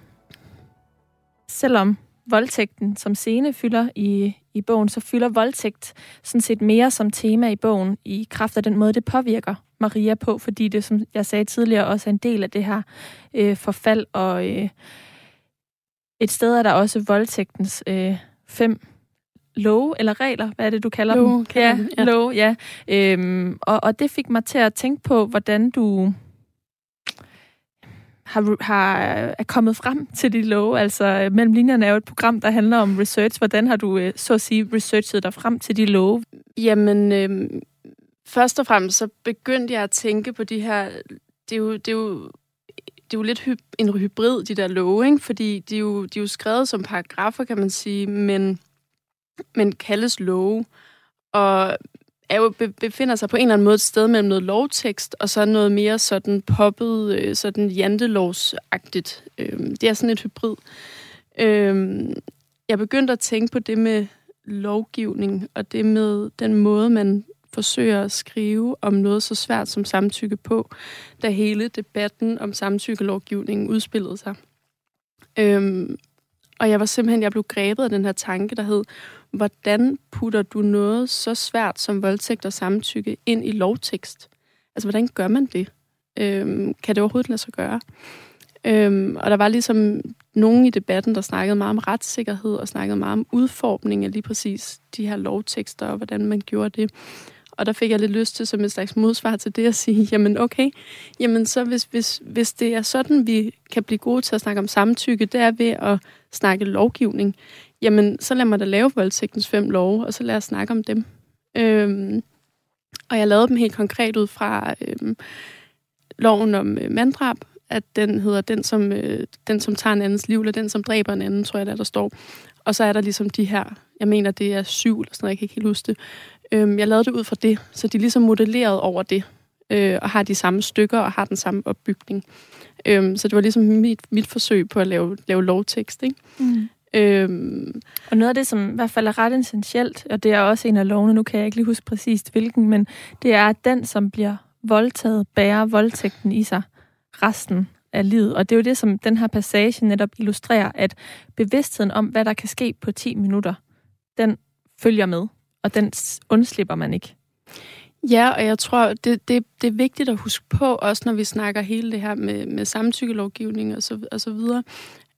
Speaker 1: selvom voldtægten som scene fylder i, i bogen, så fylder voldtægt sådan set mere som tema i bogen i kraft af den måde, det påvirker Maria på, fordi det, som jeg sagde tidligere, også er en del af det her øh, forfald. Og øh, et sted er der også voldtægtens øh, fem love eller regler, hvad er det, du kalder
Speaker 2: love,
Speaker 1: dem?
Speaker 2: Ja,
Speaker 1: ja, love, ja. Øhm, og, og det fik mig til at tænke på, hvordan du har, har, er kommet frem til de love. Altså, øh, Mellem linjerne er jo et program, der handler om research. Hvordan har du, øh, så at sige, researchet dig frem til de love?
Speaker 2: Jamen, øh, først og fremmest så begyndte jeg at tænke på de her... Det er jo, det er jo det er jo lidt hy- en hybrid, de der love, ikke? fordi de er, jo, de er jo skrevet som paragrafer, kan man sige, men, men kaldes love, og er jo, befinder sig på en eller anden måde et sted mellem noget lovtekst, og så noget mere sådan poppet, øh, sådan jantelovsagtigt. Øhm, det er sådan et hybrid. Øhm, jeg begyndte at tænke på det med lovgivning, og det med den måde, man forsøger at skrive om noget så svært som samtykke på, da hele debatten om samtykkelovgivningen udspillede sig. Øhm, og jeg var simpelthen, jeg blev grebet af den her tanke, der hed, hvordan putter du noget så svært som voldtægt og samtykke ind i lovtekst? Altså, hvordan gør man det? Øhm, kan det overhovedet lade sig gøre? Øhm, og der var ligesom nogen i debatten, der snakkede meget om retssikkerhed og snakkede meget om udformning af lige præcis de her lovtekster og hvordan man gjorde det. Og der fik jeg lidt lyst til som et slags modsvar til det at sige, (laughs) jamen okay, jamen så hvis, hvis, hvis det er sådan, vi kan blive gode til at snakke om samtykke, det er ved at snakke lovgivning, jamen så lad mig da lave voldtægtens fem love, og så lad os snakke om dem. Øhm, og jeg lavede dem helt konkret ud fra øhm, loven om øh, manddrab, at den hedder den som, øh, den, som tager en andens liv, eller den, som dræber en anden, tror jeg, der, der står. Og så er der ligesom de her, jeg mener, det er syv, eller sådan noget, jeg kan ikke helt huske det. Øhm, jeg lavede det ud fra det, så de er ligesom modelleret over det, øh, og har de samme stykker, og har den samme opbygning. Øhm, så det var ligesom mit, mit forsøg på at lave, lave lovtekst, ikke? Mm.
Speaker 1: Øhm, og noget af det, som i hvert fald er ret essentielt, og det er også en af lovene, nu kan jeg ikke lige huske præcist hvilken, men det er, at den, som bliver voldtaget, bærer voldtægten i sig resten af livet. Og det er jo det, som den her passage netop illustrerer, at bevidstheden om, hvad der kan ske på 10 minutter, den følger med, og den undslipper man ikke.
Speaker 2: Ja, og jeg tror, det, det, det er vigtigt at huske på, også når vi snakker hele det her med, med samtykkelovgivning og så, og så videre,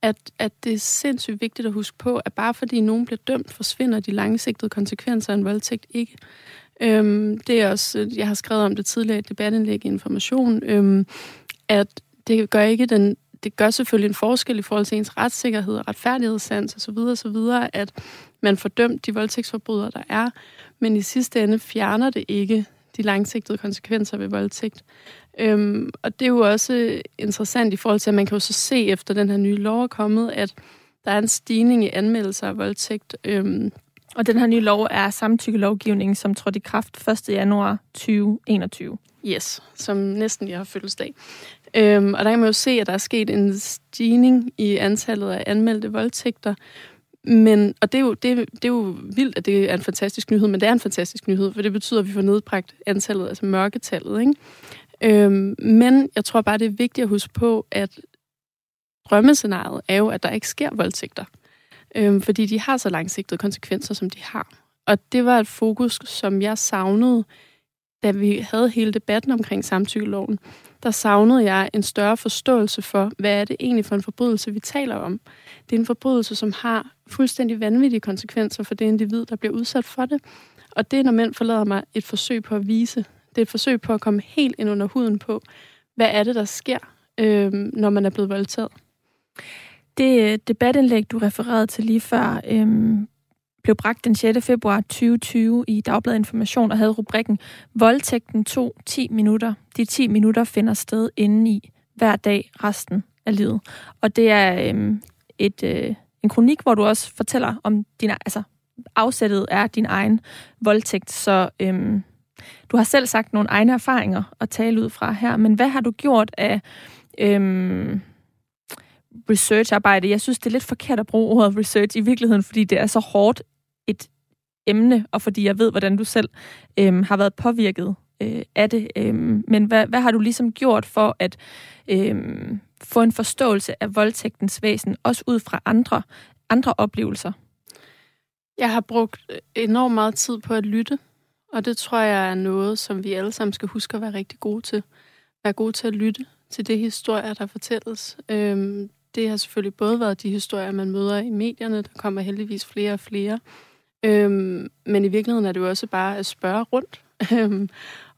Speaker 2: at, at det er sindssygt vigtigt at huske på, at bare fordi nogen bliver dømt, forsvinder de langsigtede konsekvenser af en voldtægt ikke. Øhm, det er også, jeg har skrevet om det tidligere i debatindlæg i Information, øhm, at det gør ikke den, det gør selvfølgelig en forskel i forhold til ens retssikkerhed og retfærdighedssans osv. videre, at man fordømt de voldtægtsforbrydere, der er, men i sidste ende fjerner det ikke de langsigtede konsekvenser ved voldtægt. Øhm, og det er jo også interessant i forhold til, at man kan jo så se efter den her nye lov er kommet, at der er en stigning i anmeldelser af voldtægt. Øhm,
Speaker 1: og den her nye lov er samtykkelovgivningen, som trådte i kraft 1. januar 2021.
Speaker 2: Yes, som næsten jeg har fødselsdag. Øhm, og der kan man jo se, at der er sket en stigning i antallet af anmeldte voldtægter. Men, og det er, jo, det, det er jo vildt, at det er en fantastisk nyhed, men det er en fantastisk nyhed, for det betyder, at vi får nedbragt antallet, altså mørketallet. Ikke? Øhm, men jeg tror bare, det er vigtigt at huske på, at drømmescenariet er jo, at der ikke sker voldtægter. Øhm, fordi de har så langsigtede konsekvenser, som de har. Og det var et fokus, som jeg savnede, da vi havde hele debatten omkring samtykkeloven. Der savnede jeg en større forståelse for, hvad er det egentlig for en forbrydelse, vi taler om. Det er en forbrydelse, som har fuldstændig vanvittige konsekvenser for det individ, der bliver udsat for det. Og det, når mænd forlader mig, et forsøg på at vise det er et forsøg på at komme helt ind under huden på, hvad er det, der sker, øh, når man er blevet voldtaget.
Speaker 1: Det øh, debatindlæg, du refererede til lige før, øh, blev bragt den 6. februar 2020 i Dagbladet Information og havde rubrikken Voldtægten tog 10 minutter. De 10 minutter finder sted indeni hver dag resten af livet. Og det er øhm, et, øh, en kronik, hvor du også fortæller om din, altså afsættet er din egen voldtægt, så øhm, du har selv sagt nogle egne erfaringer at tale ud fra her, men hvad har du gjort af øhm, researcharbejde? Jeg synes, det er lidt forkert at bruge ordet research i virkeligheden, fordi det er så hårdt et emne, og fordi jeg ved, hvordan du selv øhm, har været påvirket øh, af det. Øhm, men hvad, hvad har du ligesom gjort for at øhm, få en forståelse af voldtægtens væsen, også ud fra andre, andre oplevelser?
Speaker 2: Jeg har brugt enormt meget tid på at lytte og det tror jeg er noget, som vi alle sammen skal huske at være rigtig gode til. Være gode til at lytte til det historier, der fortælles. Øhm, det har selvfølgelig både været de historier, man møder i medierne. Der kommer heldigvis flere og flere. Øhm, men i virkeligheden er det jo også bare at spørge rundt (laughs) øhm,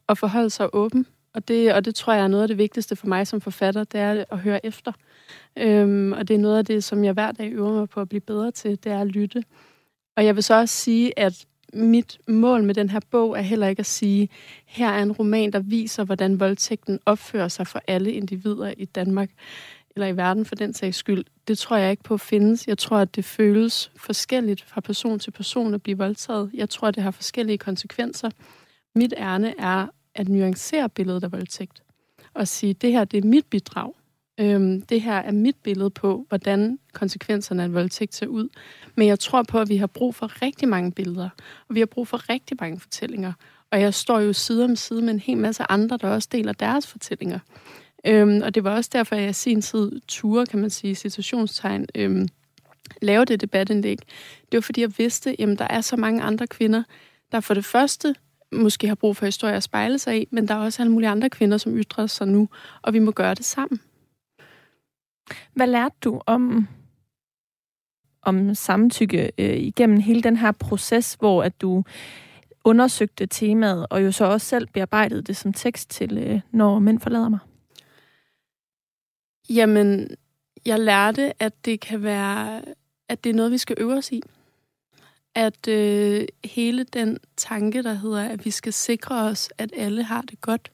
Speaker 2: og forholde sig åben. Og det, og det tror jeg er noget af det vigtigste for mig som forfatter, det er at høre efter. Øhm, og det er noget af det, som jeg hver dag øver mig på at blive bedre til, det er at lytte. Og jeg vil så også sige, at mit mål med den her bog er heller ikke at sige, her er en roman, der viser, hvordan voldtægten opfører sig for alle individer i Danmark eller i verden for den sags skyld. Det tror jeg ikke på findes. Jeg tror, at det føles forskelligt fra person til person at blive voldtaget. Jeg tror, at det har forskellige konsekvenser. Mit ærne er at nuancere billedet af voldtægt og sige, det her det er mit bidrag. Øhm, det her er mit billede på, hvordan konsekvenserne af en voldtægt ser ud. Men jeg tror på, at vi har brug for rigtig mange billeder, og vi har brug for rigtig mange fortællinger. Og jeg står jo side om side med en hel masse andre, der også deler deres fortællinger. Øhm, og det var også derfor, at jeg i sin tid turde, kan man sige, situationstegn, øhm, lave det debatindlæg. Det var fordi, jeg vidste, at der er så mange andre kvinder, der for det første måske har brug for historier at spejle sig i, men der er også alle mulige andre kvinder, som ytrer sig nu, og vi må gøre det sammen.
Speaker 1: Hvad lærte du om, om samtykke øh, igennem hele den her proces, hvor at du undersøgte temaet, og jo så også selv bearbejdede det som tekst til, øh, når mænd forlader mig?
Speaker 2: Jamen, jeg lærte, at det kan være, at det er noget, vi skal øve os i. At øh, hele den tanke, der hedder, at vi skal sikre os, at alle har det godt,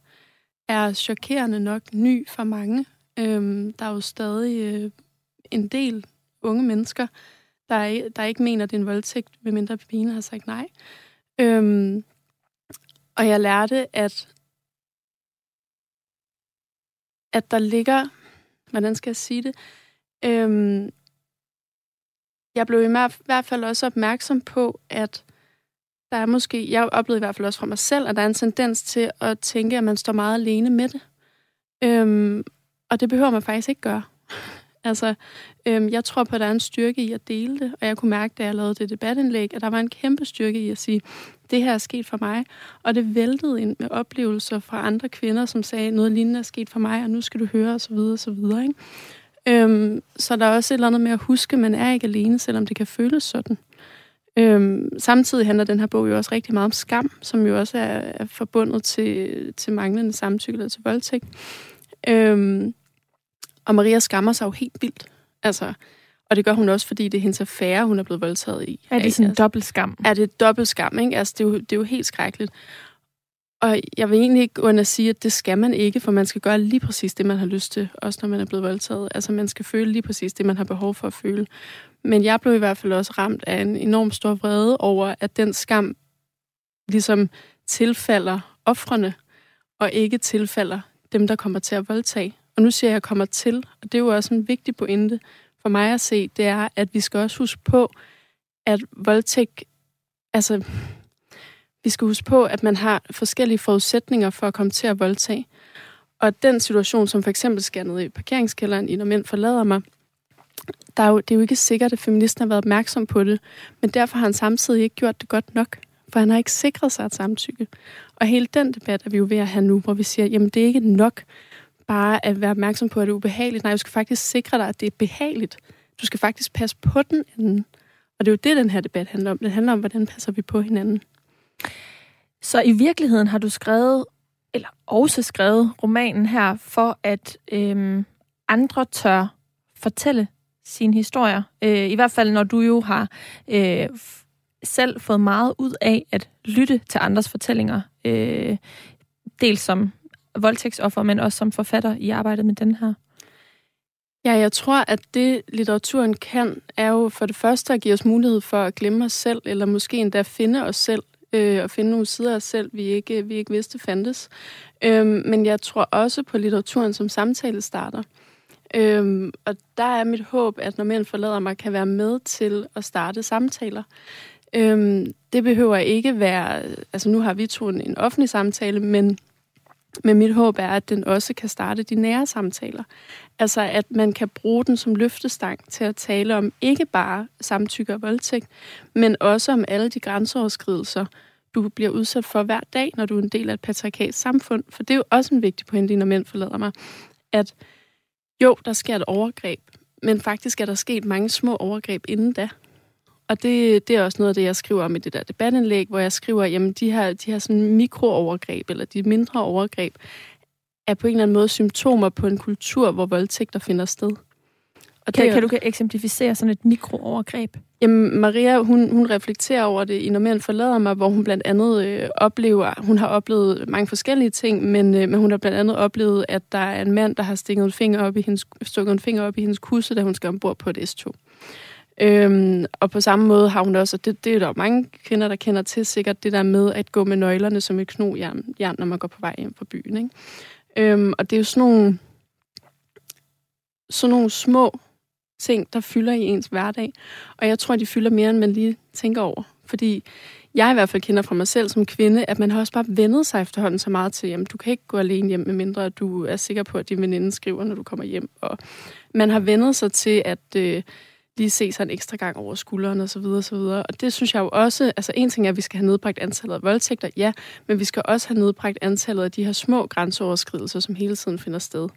Speaker 2: er chokerende nok ny for mange. Øhm, der er jo stadig øh, en del unge mennesker, der, der ikke mener, at det er en voldtægt, medmindre pigen har sagt nej. Øhm, og jeg lærte, at, at der ligger, hvordan skal jeg sige det, øhm, jeg blev i hvert fald også opmærksom på, at der er måske, jeg oplevede i hvert fald også fra mig selv, at der er en tendens til at tænke, at man står meget alene med det. Øhm, og det behøver man faktisk ikke gøre altså, øhm, jeg tror på, at der er en styrke i at dele det, og jeg kunne mærke, da jeg lavede det debatindlæg, at der var en kæmpe styrke i at sige, det her er sket for mig. Og det væltede ind med oplevelser fra andre kvinder, som sagde, noget lignende er sket for mig, og nu skal du høre, osv. osv. Ikke? Øhm, så der er også et eller andet med at huske, at man er ikke alene, selvom det kan føles sådan. Øhm, samtidig handler den her bog jo også rigtig meget om skam, som jo også er, er forbundet til, til manglende samtykke eller til voldtægt. Øhm, og Maria skammer sig jo helt vildt. Altså, og det gør hun også, fordi det er hendes affære, hun er blevet voldtaget i.
Speaker 1: Er det sådan en altså, dobbelt skam?
Speaker 2: Er det dobbelt skam, ikke? Altså, det er, jo, det er jo helt skrækkeligt. Og jeg vil egentlig ikke under at sige, at det skal man ikke, for man skal gøre lige præcis det, man har lyst til, også når man er blevet voldtaget. Altså, man skal føle lige præcis det, man har behov for at føle. Men jeg blev i hvert fald også ramt af en enorm stor vrede over, at den skam ligesom tilfalder offrene, og ikke tilfalder dem, der kommer til at voldtage. Og nu siger jeg, at jeg kommer til, og det er jo også en vigtig pointe for mig at se, det er, at vi skal også huske på, at voldtægt, altså, vi skal huske på, at man har forskellige forudsætninger for at komme til at voldtage. Og den situation, som for eksempel sker nede i parkeringskælderen, i når mænd forlader mig, der er jo, det er jo ikke sikkert, at feministen har været opmærksom på det, men derfor har han samtidig ikke gjort det godt nok, for han har ikke sikret sig et samtykke. Og hele den debat er vi jo ved at have nu, hvor vi siger, jamen det er ikke nok bare at være opmærksom på, at det er ubehageligt. Nej, du skal faktisk sikre dig, at det er behageligt. Du skal faktisk passe på den anden. Og det er jo det, den her debat handler om. Det handler om, hvordan passer vi på hinanden.
Speaker 1: Så i virkeligheden har du skrevet, eller også skrevet romanen her, for at øhm, andre tør fortælle sine historier. Øh, I hvert fald, når du jo har øh, selv fået meget ud af at lytte til andres fortællinger. Øh, dels som voldtægtsoffer, men også som forfatter i arbejdet med den her.
Speaker 2: Ja, jeg tror, at det litteraturen kan, er jo for det første at give os mulighed for at glemme os selv, eller måske endda finde os selv, øh, og finde nogle sider af os selv, vi ikke, vi ikke vidste fandtes. Øh, men jeg tror også på litteraturen som samtale starter. Øhm, og der er mit håb, at når mænd forlader mig, kan være med til at starte samtaler. Øhm, det behøver ikke være, altså nu har vi to en, en offentlig samtale, men, men mit håb er, at den også kan starte de nære samtaler. Altså at man kan bruge den som løftestang til at tale om ikke bare samtykke og voldtægt, men også om alle de grænseoverskridelser, du bliver udsat for hver dag, når du er en del af et patriarkalsk samfund. For det er jo også en vigtig pointe, når mænd forlader mig, at jo, der sker et overgreb, men faktisk er der sket mange små overgreb inden da. Og det, det er også noget af det, jeg skriver om i det der debatindlæg, hvor jeg skriver, jamen de her, de her sådan mikroovergreb, eller de mindre overgreb, er på en eller anden måde symptomer på en kultur, hvor voldtægter finder sted.
Speaker 1: Og kan, det, kan du kan eksemplificere sådan et mikroovergreb?
Speaker 2: Jamen, Maria, hun, hun reflekterer over det i Når mænd forlader mig, hvor hun blandt andet øh, oplever, hun har oplevet mange forskellige ting, men, øh, men hun har blandt andet oplevet, at der er en mand, der har stikket en finger op i hendes, stukket en finger op i hendes kusse, da hun skal ombord på et S2. Øhm, og på samme måde har hun også, og det, det er der mange kvinder, der kender til sikkert, det der med at gå med nøglerne som et knogjern, jern, når man går på vej hjem fra byen. Ikke? Øhm, og det er jo sådan nogle, sådan nogle små ting, der fylder i ens hverdag. Og jeg tror, de fylder mere, end man lige tænker over. Fordi jeg i hvert fald kender fra mig selv som kvinde, at man har også bare vendet sig efterhånden så meget til, jamen du kan ikke gå alene hjem, medmindre du er sikker på, at din veninde skriver, når du kommer hjem. Og man har vendet sig til at øh, lige se sig en ekstra gang over skulderen og så videre, og så videre. Og det synes jeg jo også, altså en ting er, at vi skal have nedbragt antallet af voldtægter, ja, men vi skal også have nedbragt antallet af de her små grænseoverskridelser, som hele tiden finder sted.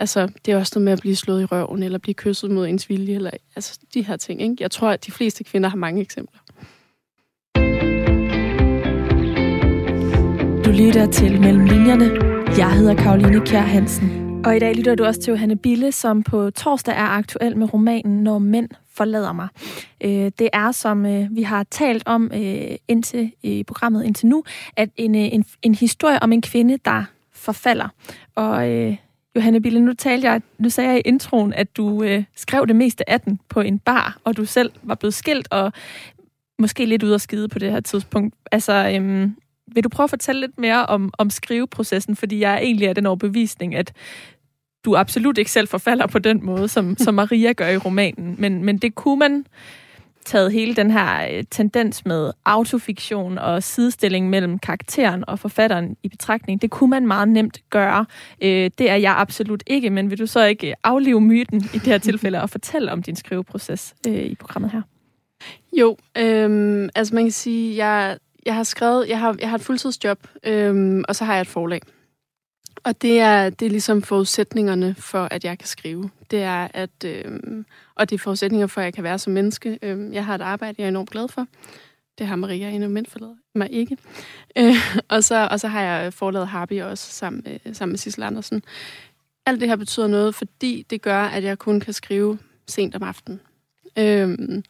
Speaker 2: Altså, det er også noget med at blive slået i røven, eller blive kysset mod ens vilje, eller altså de her ting. Ikke? Jeg tror, at de fleste kvinder har mange eksempler.
Speaker 1: Du lytter til Mellem Linjerne. Jeg hedder Karoline Kjær Hansen. Og i dag lytter du også til Johanne Bille, som på torsdag er aktuel med romanen Når mænd forlader mig. Øh, det er, som øh, vi har talt om øh, indtil i programmet indtil nu, at en, en, en historie om en kvinde, der forfalder. Og Johanne Bille, nu talte jeg, nu sagde jeg i introen, at du øh, skrev det meste af den på en bar, og du selv var blevet skilt, og måske lidt ud at skide på det her tidspunkt. Altså, øhm, vil du prøve at fortælle lidt mere om, om skriveprocessen? Fordi jeg egentlig er den overbevisning, at du absolut ikke selv forfalder på den måde, som, som Maria gør i romanen. Men, men det kunne man taget hele den her øh, tendens med autofiktion og sidestilling mellem karakteren og forfatteren i betragtning, det kunne man meget nemt gøre. Øh, det er jeg absolut ikke, men vil du så ikke aflive myten i det her tilfælde og fortælle om din skriveproces øh, i programmet her?
Speaker 2: Jo, øhm, altså man kan sige, jeg, jeg har skrevet, jeg har, jeg har et fuldtidsjob, øhm, og så har jeg et forlag. Og det er, det er ligesom forudsætningerne for, at jeg kan skrive. Det er at, øh, og det er forudsætninger for, at jeg kan være som menneske. Øh, jeg har et arbejde, jeg er enormt glad for. Det har Maria endnu mindst forladet mig ikke. Øh, (laughs) og, så, og så har jeg forladet Harby også sammen øh, sammen med Sissel Andersen. Alt det her betyder noget, fordi det gør, at jeg kun kan skrive sent om aftenen. Øh,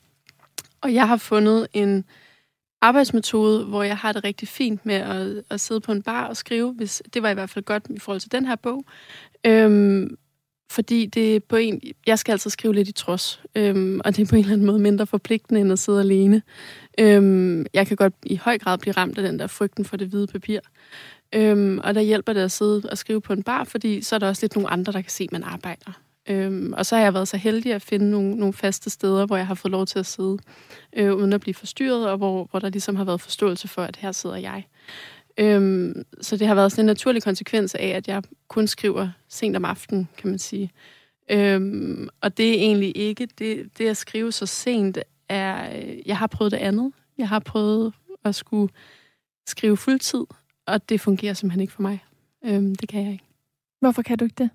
Speaker 2: og jeg har fundet en arbejdsmetode, hvor jeg har det rigtig fint med at, at sidde på en bar og skrive. Hvis, det var i hvert fald godt i forhold til den her bog. Øhm, fordi det er på en, jeg skal altså skrive lidt i trods, øhm, og det er på en eller anden måde mindre forpligtende end at sidde alene. Øhm, jeg kan godt i høj grad blive ramt af den der frygten for det hvide papir. Øhm, og der hjælper det at sidde og skrive på en bar, fordi så er der også lidt nogle andre, der kan se, at man arbejder. Øhm, og så har jeg været så heldig at finde nogle, nogle faste steder, hvor jeg har fået lov til at sidde, øh, uden at blive forstyrret, og hvor, hvor der ligesom har været forståelse for, at her sidder jeg. Øhm, så det har været sådan en naturlig konsekvens af, at jeg kun skriver sent om aftenen, kan man sige. Øhm, og det er egentlig ikke, det, det at skrive så sent, er, øh, jeg har prøvet det andet. Jeg har prøvet at skulle skrive fuldtid, og det fungerer simpelthen ikke for mig. Øhm, det kan jeg ikke.
Speaker 1: Hvorfor kan du ikke det?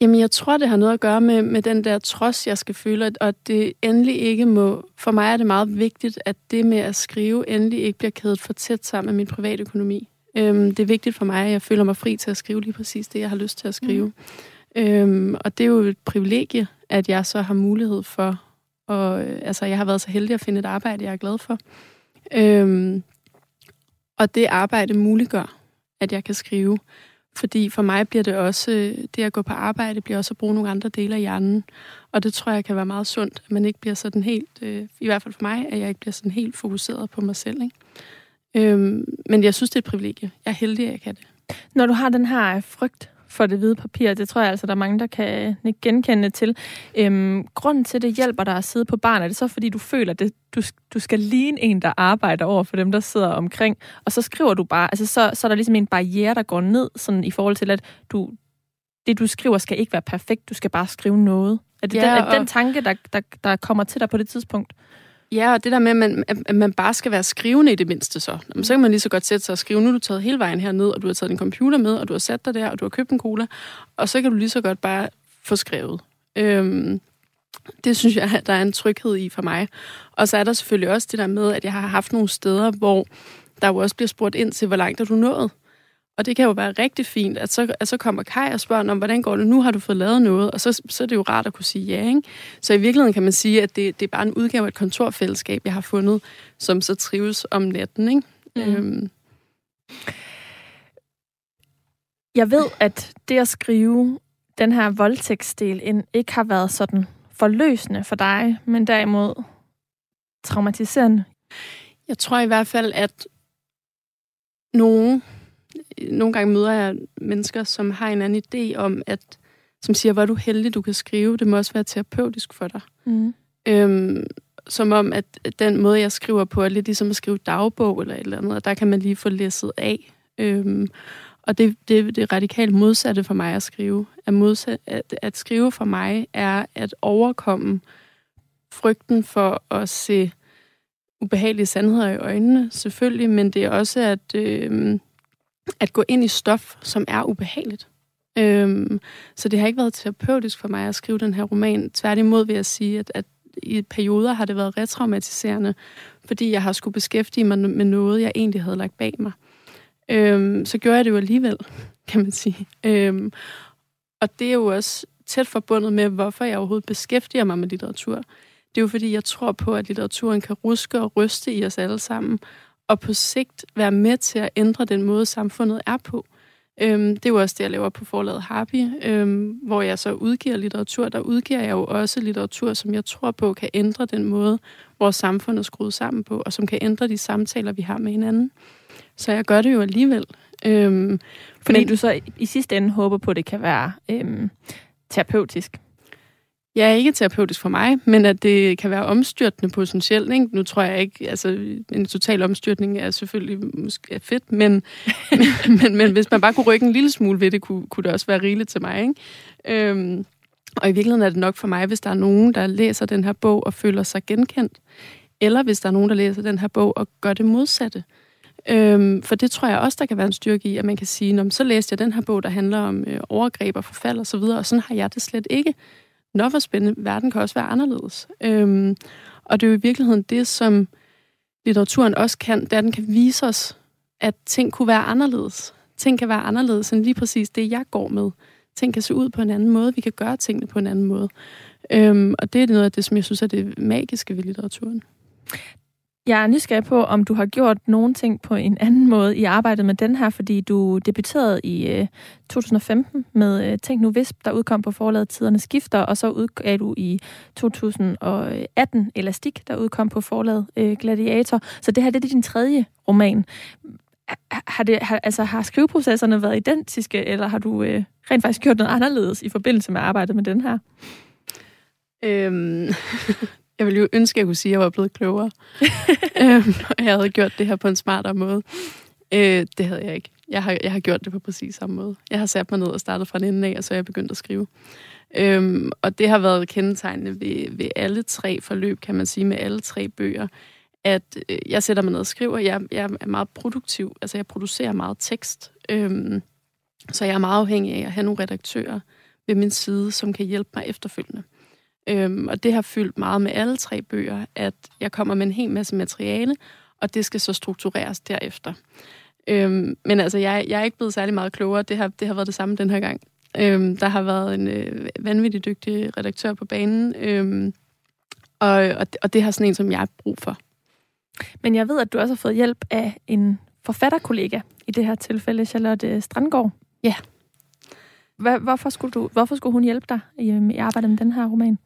Speaker 2: Jamen, jeg tror, det har noget at gøre med, med den der trods, jeg skal føle, og det endelig ikke må... For mig er det meget vigtigt, at det med at skrive endelig ikke bliver kædet for tæt sammen med min private økonomi. Øhm, det er vigtigt for mig, at jeg føler mig fri til at skrive lige præcis det, jeg har lyst til at skrive. Mm. Øhm, og det er jo et privilegie, at jeg så har mulighed for... Og, altså, jeg har været så heldig at finde et arbejde, jeg er glad for. Øhm, og det arbejde muliggør, at jeg kan skrive. Fordi for mig bliver det også, det at gå på arbejde, bliver også at bruge nogle andre dele af hjernen. Og det tror jeg kan være meget sundt, at man ikke bliver sådan helt, øh, i hvert fald for mig, at jeg ikke bliver sådan helt fokuseret på mig selv. Ikke? Øhm, men jeg synes, det er et privilegie. Jeg er heldig, at jeg kan det.
Speaker 1: Når du har den her frygt for det hvide papir. Det tror jeg altså, der er mange, der kan genkende til. Øhm, grunden til, det hjælper dig at sidde på barn, er det så, fordi du føler, at det, du, du skal ligne en, der arbejder over for dem, der sidder omkring, og så skriver du bare, altså så, så er der ligesom en barriere, der går ned, sådan i forhold til, at du, det, du skriver, skal ikke være perfekt. Du skal bare skrive noget. Er det ja, den, er og... den tanke, der, der, der kommer til dig på det tidspunkt?
Speaker 2: Ja, og det der med, at man, at man bare skal være skrivende i det mindste så. Jamen, så kan man lige så godt sætte sig og skrive, nu er du taget hele vejen herned, og du har taget din computer med, og du har sat dig der, og du har købt en cola, og så kan du lige så godt bare få skrevet. Øhm, det synes jeg, der er en tryghed i for mig. Og så er der selvfølgelig også det der med, at jeg har haft nogle steder, hvor der jo også bliver spurgt ind til, hvor langt er du nået? Og det kan jo være rigtig fint, at så, at så kommer Kai og spørger om, hvordan går det nu? Har du fået lavet noget? Og så, så er det jo rart at kunne sige ja. Ikke? Så i virkeligheden kan man sige, at det, det er bare en udgave af et kontorfællesskab, jeg har fundet, som så trives om natten. Ikke? Mm. Øhm.
Speaker 1: Jeg ved, at det at skrive den her voldtægtsdel ind, ikke har været sådan forløsende for dig, men derimod traumatiserende.
Speaker 2: Jeg tror i hvert fald, at nogen, nogle gange møder jeg mennesker, som har en anden idé om, at som siger, hvor er du heldig, du kan skrive. Det må også være terapeutisk for dig. Mm. Øhm, som om, at den måde, jeg skriver på, er lidt ligesom at skrive dagbog eller et eller andet, og der kan man lige få læsset af. Øhm, og det, det, det radikalt modsatte for mig at skrive. At, modsat, at, at skrive for mig er at overkomme frygten for at se ubehagelige sandheder i øjnene, selvfølgelig, men det er også at, øh, at gå ind i stof, som er ubehageligt. Øhm, så det har ikke været terapeutisk for mig at skrive den her roman. Tværtimod vil jeg sige, at, at i perioder har det været retraumatiserende, fordi jeg har skulle beskæftige mig med noget, jeg egentlig havde lagt bag mig. Øhm, så gjorde jeg det jo alligevel, kan man sige. Øhm, og det er jo også tæt forbundet med, hvorfor jeg overhovedet beskæftiger mig med litteratur. Det er jo fordi, jeg tror på, at litteraturen kan ruske og ryste i os alle sammen, og på sigt være med til at ændre den måde, samfundet er på. Øhm, det er jo også det, jeg laver på forlaget Harpy, øhm, hvor jeg så udgiver litteratur. Der udgiver jeg jo også litteratur, som jeg tror på kan ændre den måde, vores samfund er skruet sammen på, og som kan ændre de samtaler, vi har med hinanden. Så jeg gør det jo alligevel. Øhm,
Speaker 1: fordi Men du så i sidste ende håber på, at det kan være øhm, terapeutisk?
Speaker 2: Ja, ikke terapeutisk for mig, men at det kan være omstyrtende potentielt. Ikke? Nu tror jeg ikke, altså en total omstyrtning er selvfølgelig måske fedt, men, (laughs) men, men, men hvis man bare kunne rykke en lille smule ved det, kunne, kunne det også være rigeligt til mig. Ikke? Øhm, og i virkeligheden er det nok for mig, hvis der er nogen, der læser den her bog og føler sig genkendt, eller hvis der er nogen, der læser den her bog og gør det modsatte. Øhm, for det tror jeg også, der kan være en styrke i, at man kan sige, så læste jeg den her bog, der handler om øh, overgreb og forfald osv., og, og sådan har jeg det slet ikke. Nå, hvor spændende. Verden kan også være anderledes. Øhm, og det er jo i virkeligheden det, som litteraturen også kan, det er, at den kan vise os, at ting kunne være anderledes. Ting kan være anderledes end lige præcis det, jeg går med. Ting kan se ud på en anden måde. Vi kan gøre tingene på en anden måde. Øhm, og det er noget af det, som jeg synes er det magiske ved litteraturen.
Speaker 1: Jeg er nysgerrig på, om du har gjort nogle ting på en anden måde i arbejdet med den her, fordi du debuterede i øh, 2015 med øh, Tænk nu Visp, der udkom på forlaget Tiderne Skifter, og så udgav du i 2018 Elastik, der udkom på forlaget øh, Gladiator. Så det her det er din tredje roman. Har, det, har, altså, har skriveprocesserne været identiske, eller har du øh, rent faktisk gjort noget anderledes i forbindelse med arbejdet med den her?
Speaker 2: Øhm, (laughs) Jeg ville jo ønske, at jeg kunne sige, at jeg var blevet klogere. (laughs) øhm, og jeg havde gjort det her på en smartere måde. Øh, det havde jeg ikke. Jeg har, jeg har gjort det på præcis samme måde. Jeg har sat mig ned og startet fra den ende af, og så er jeg begyndt at skrive. Øhm, og det har været kendetegnende ved, ved alle tre forløb, kan man sige, med alle tre bøger, at øh, jeg sætter mig ned og skriver. Jeg, jeg er meget produktiv. Altså, jeg producerer meget tekst. Øhm, så jeg er meget afhængig af at have nogle redaktører ved min side, som kan hjælpe mig efterfølgende. Øhm, og det har fyldt meget med alle tre bøger, at jeg kommer med en hel masse materiale, og det skal så struktureres derefter. Øhm, men altså, jeg, jeg er ikke blevet særlig meget klogere. Det har, det har været det samme den her gang. Øhm, der har været en øh, vanvittig dygtig redaktør på banen, øhm, og, og, og det har sådan en, som jeg har brug for.
Speaker 1: Men jeg ved, at du også har fået hjælp af en forfatterkollega, i det her tilfælde Charlotte Strandgaard.
Speaker 2: Ja.
Speaker 1: Hvorfor skulle, du, hvorfor skulle hun hjælpe dig i, i arbejdet med den her roman?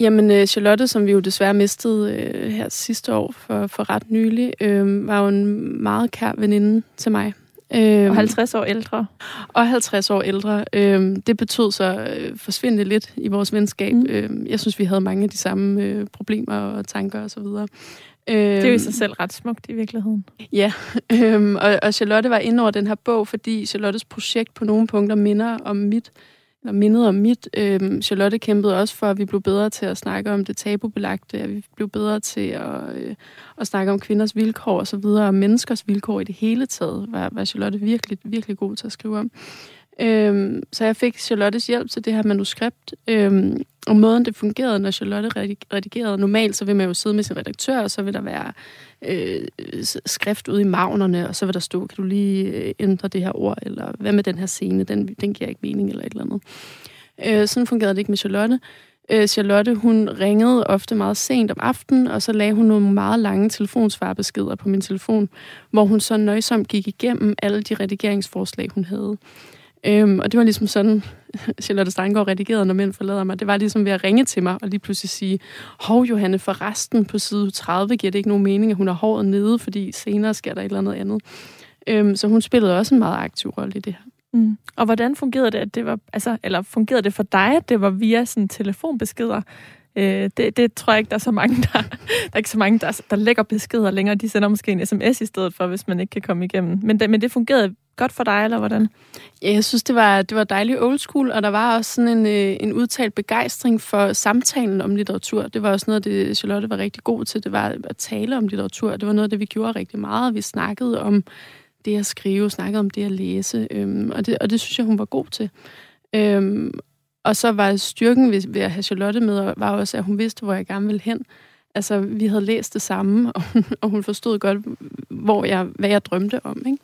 Speaker 2: Jamen, øh, Charlotte, som vi jo desværre mistede øh, her sidste år for, for ret nylig, øh, var jo en meget kær veninde til mig.
Speaker 1: Øh, og 50 år ældre.
Speaker 2: Og 50 år ældre. Øh, det betød så øh, forsvinde lidt i vores venskab. Mm. Øh, jeg synes, vi havde mange af de samme øh, problemer og tanker osv. Og
Speaker 1: Øh, det er jo i sig selv ret smukt i virkeligheden.
Speaker 2: Ja, (laughs) øh, og, og Charlotte var inde over den her bog, fordi Charlottes projekt på nogle punkter minder om mit eller mindet om mit. Øhm, Charlotte kæmpede også for, at vi blev bedre til at snakke om det tabubelagte, at vi blev bedre til at, øh, at snakke om kvinders vilkår og så videre, og menneskers vilkår i det hele taget, var, var Charlotte virkelig, virkelig god til at skrive om. Øhm, så jeg fik Charlottes hjælp til det her manuskript. Øhm, og måden det fungerede, når Charlotte redigerede, normalt så vil man jo sidde med sin redaktør, og så vil der være øh, skrift ude i magnerne, og så vil der stå, kan du lige øh, ændre det her ord, eller hvad med den her scene, den, den giver ikke mening, eller et eller andet. Øh, sådan fungerede det ikke med Charlotte. Øh, Charlotte, hun ringede ofte meget sent om aftenen, og så lagde hun nogle meget lange telefonsvarbeskeder på min telefon, hvor hun så nøjsomt gik igennem alle de redigeringsforslag, hun havde. Øhm, og det var ligesom sådan, (laughs) Charlotte Steingård redigerede, når mænd forlader mig. Det var ligesom ved at ringe til mig og lige pludselig sige, hov Johanne, for resten på side 30 giver det ikke nogen mening, at hun har håret nede, fordi senere sker der et eller andet andet. Øhm, så hun spillede også en meget aktiv rolle i det her.
Speaker 1: Mm. Og hvordan fungerede det, at det var, altså, eller fungerede det for dig, at det var via sådan telefonbeskeder? Øh, det, det tror jeg ikke, der er så mange, der, (laughs) der er ikke så mange, der, der lægger beskeder længere. De sender måske en sms i stedet for, hvis man ikke kan komme igennem. Men det, men det fungerede godt for dig, eller hvordan?
Speaker 2: Ja, jeg synes, det var, det var dejligt old school, og der var også sådan en, øh, en udtalt begejstring for samtalen om litteratur. Det var også noget det, Charlotte var rigtig god til, det var at tale om litteratur. Det var noget af det, vi gjorde rigtig meget. Vi snakkede om det at skrive, snakkede om det at læse, øhm, og, det, og det synes jeg, hun var god til. Øhm, og så var styrken ved, ved at have Charlotte med, var også, at hun vidste, hvor jeg gerne ville hen. Altså, vi havde læst det samme, og (laughs) hun, og hun forstod godt, hvor jeg, hvad jeg drømte om. Ikke?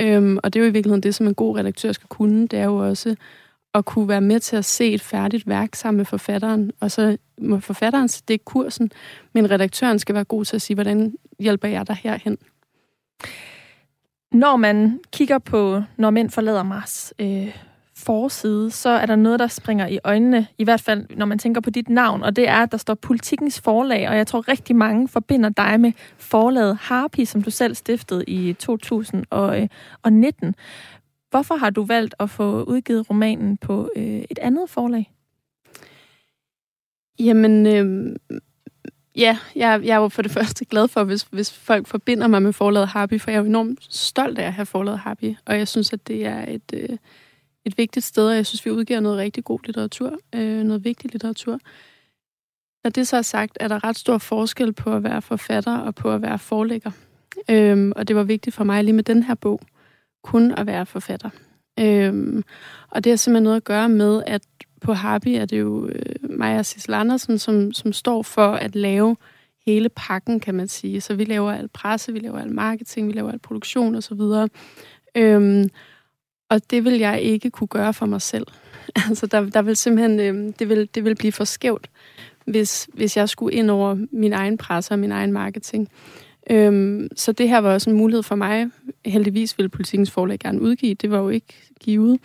Speaker 2: Øhm, og det er jo i virkeligheden det, som en god redaktør skal kunne. Det er jo også at kunne være med til at se et færdigt værk sammen med forfatteren. Og så må forfatteren det er kursen, men redaktøren skal være god til at sige, hvordan hjælper jeg dig herhen?
Speaker 1: Når man kigger på Når mænd forlader Mars, øh, forside, så er der noget, der springer i øjnene, i hvert fald når man tænker på dit navn, og det er, at der står Politikens Forlag, og jeg tror rigtig mange forbinder dig med forlaget Harpy, som du selv stiftede i 2019. Hvorfor har du valgt at få udgivet romanen på øh, et andet forlag?
Speaker 2: Jamen, øh, ja, jeg, jeg er jo for det første glad for, hvis, hvis folk forbinder mig med forlaget Harpy, for jeg er jo enormt stolt af at have forlaget Harpy, og jeg synes, at det er et... Øh, et vigtigt sted, og jeg synes, vi udgiver noget rigtig god litteratur, øh, noget vigtig litteratur. Når det så er sagt, er der ret stor forskel på at være forfatter og på at være forlægger. Øhm, og det var vigtigt for mig lige med den her bog, kun at være forfatter. Øhm, og det har simpelthen noget at gøre med, at på Harpy er det jo øh, mig og Sissel Andersen, som, som står for at lave hele pakken, kan man sige. Så vi laver al presse, vi laver al marketing, vi laver al produktion osv. Øhm, og det vil jeg ikke kunne gøre for mig selv. (laughs) Altså, der, der vil simpelthen, øh, det, vil, det vil blive for skævt, hvis, hvis jeg skulle ind over min egen presse og min egen marketing. Øhm, så det her var også en mulighed for mig. Heldigvis ville politikens forlag gerne udgive. Det var jo ikke givet.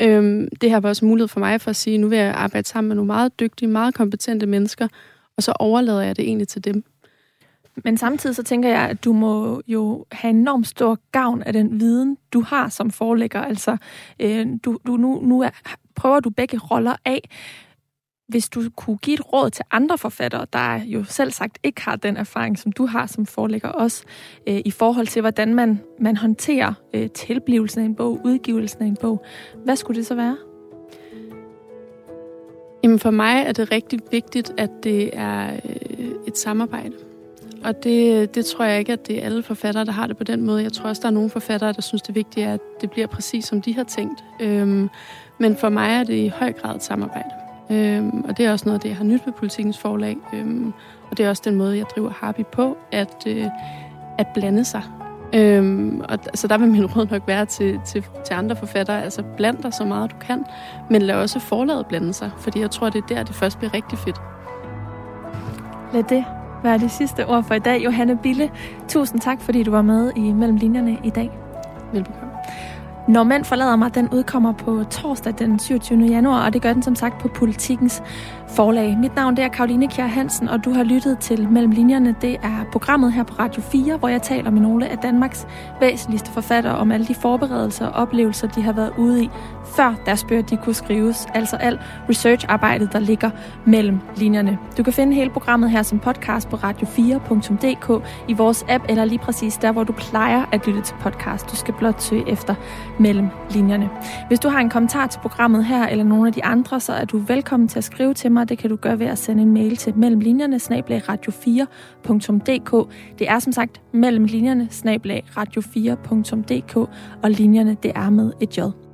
Speaker 2: Øhm, det her var også en mulighed for mig for at sige, nu vil jeg arbejde sammen med nogle meget dygtige, meget kompetente mennesker, og så overlader jeg det egentlig til dem.
Speaker 1: Men samtidig så tænker jeg, at du må jo have enormt stor gavn af den viden, du har som forlægger. Altså, øh, du, du, nu, nu er, prøver du begge roller af. Hvis du kunne give et råd til andre forfattere, der jo selv sagt ikke har den erfaring, som du har som forlægger også, øh, i forhold til, hvordan man, man håndterer øh, tilblivelsen af en bog, udgivelsen af en bog, hvad skulle det så være?
Speaker 2: Jamen for mig er det rigtig vigtigt, at det er øh, et samarbejde. Og det, det tror jeg ikke, at det er alle forfattere, der har det på den måde. Jeg tror også, der er nogle forfattere, der synes, det vigtige er at det bliver præcis, som de har tænkt. Øhm, men for mig er det i høj grad et samarbejde. Øhm, og det er også noget af det, jeg har nyt ved politikens forlag. Øhm, og det er også den måde, jeg driver Harpy på, at, øh, at blande sig. Øhm, og så der vil min råd nok være til, til, til andre forfattere, altså bland dig så meget du kan, men lad også forlaget blande sig, fordi jeg tror, det er der, det først bliver rigtig fedt.
Speaker 1: Lad det være det sidste ord for i dag. Johanne Bille, tusind tak, fordi du var med i Mellem Linjerne i dag.
Speaker 2: Velbekomme.
Speaker 1: Når mænd forlader mig, den udkommer på torsdag den 27. januar, og det gør den som sagt på Politikens forlag. Mit navn det er Karoline Kjær Hansen, og du har lyttet til Mellem Linjerne. Det er programmet her på Radio 4, hvor jeg taler med nogle af Danmarks væsentligste forfattere om alle de forberedelser og oplevelser, de har været ude i, før deres bøger de kunne skrives. Altså alt researcharbejdet, der ligger mellem linjerne. Du kan finde hele programmet her som podcast på radio4.dk i vores app, eller lige præcis der, hvor du plejer at lytte til podcast. Du skal blot søge efter mellem linjerne. Hvis du har en kommentar til programmet her, eller nogle af de andre, så er du velkommen til at skrive til mig. Det kan du gøre ved at sende en mail til mellemlinjerne radio4.dk. Det er som sagt mellemlinjerne radio4.dk, og linjerne det er med et j.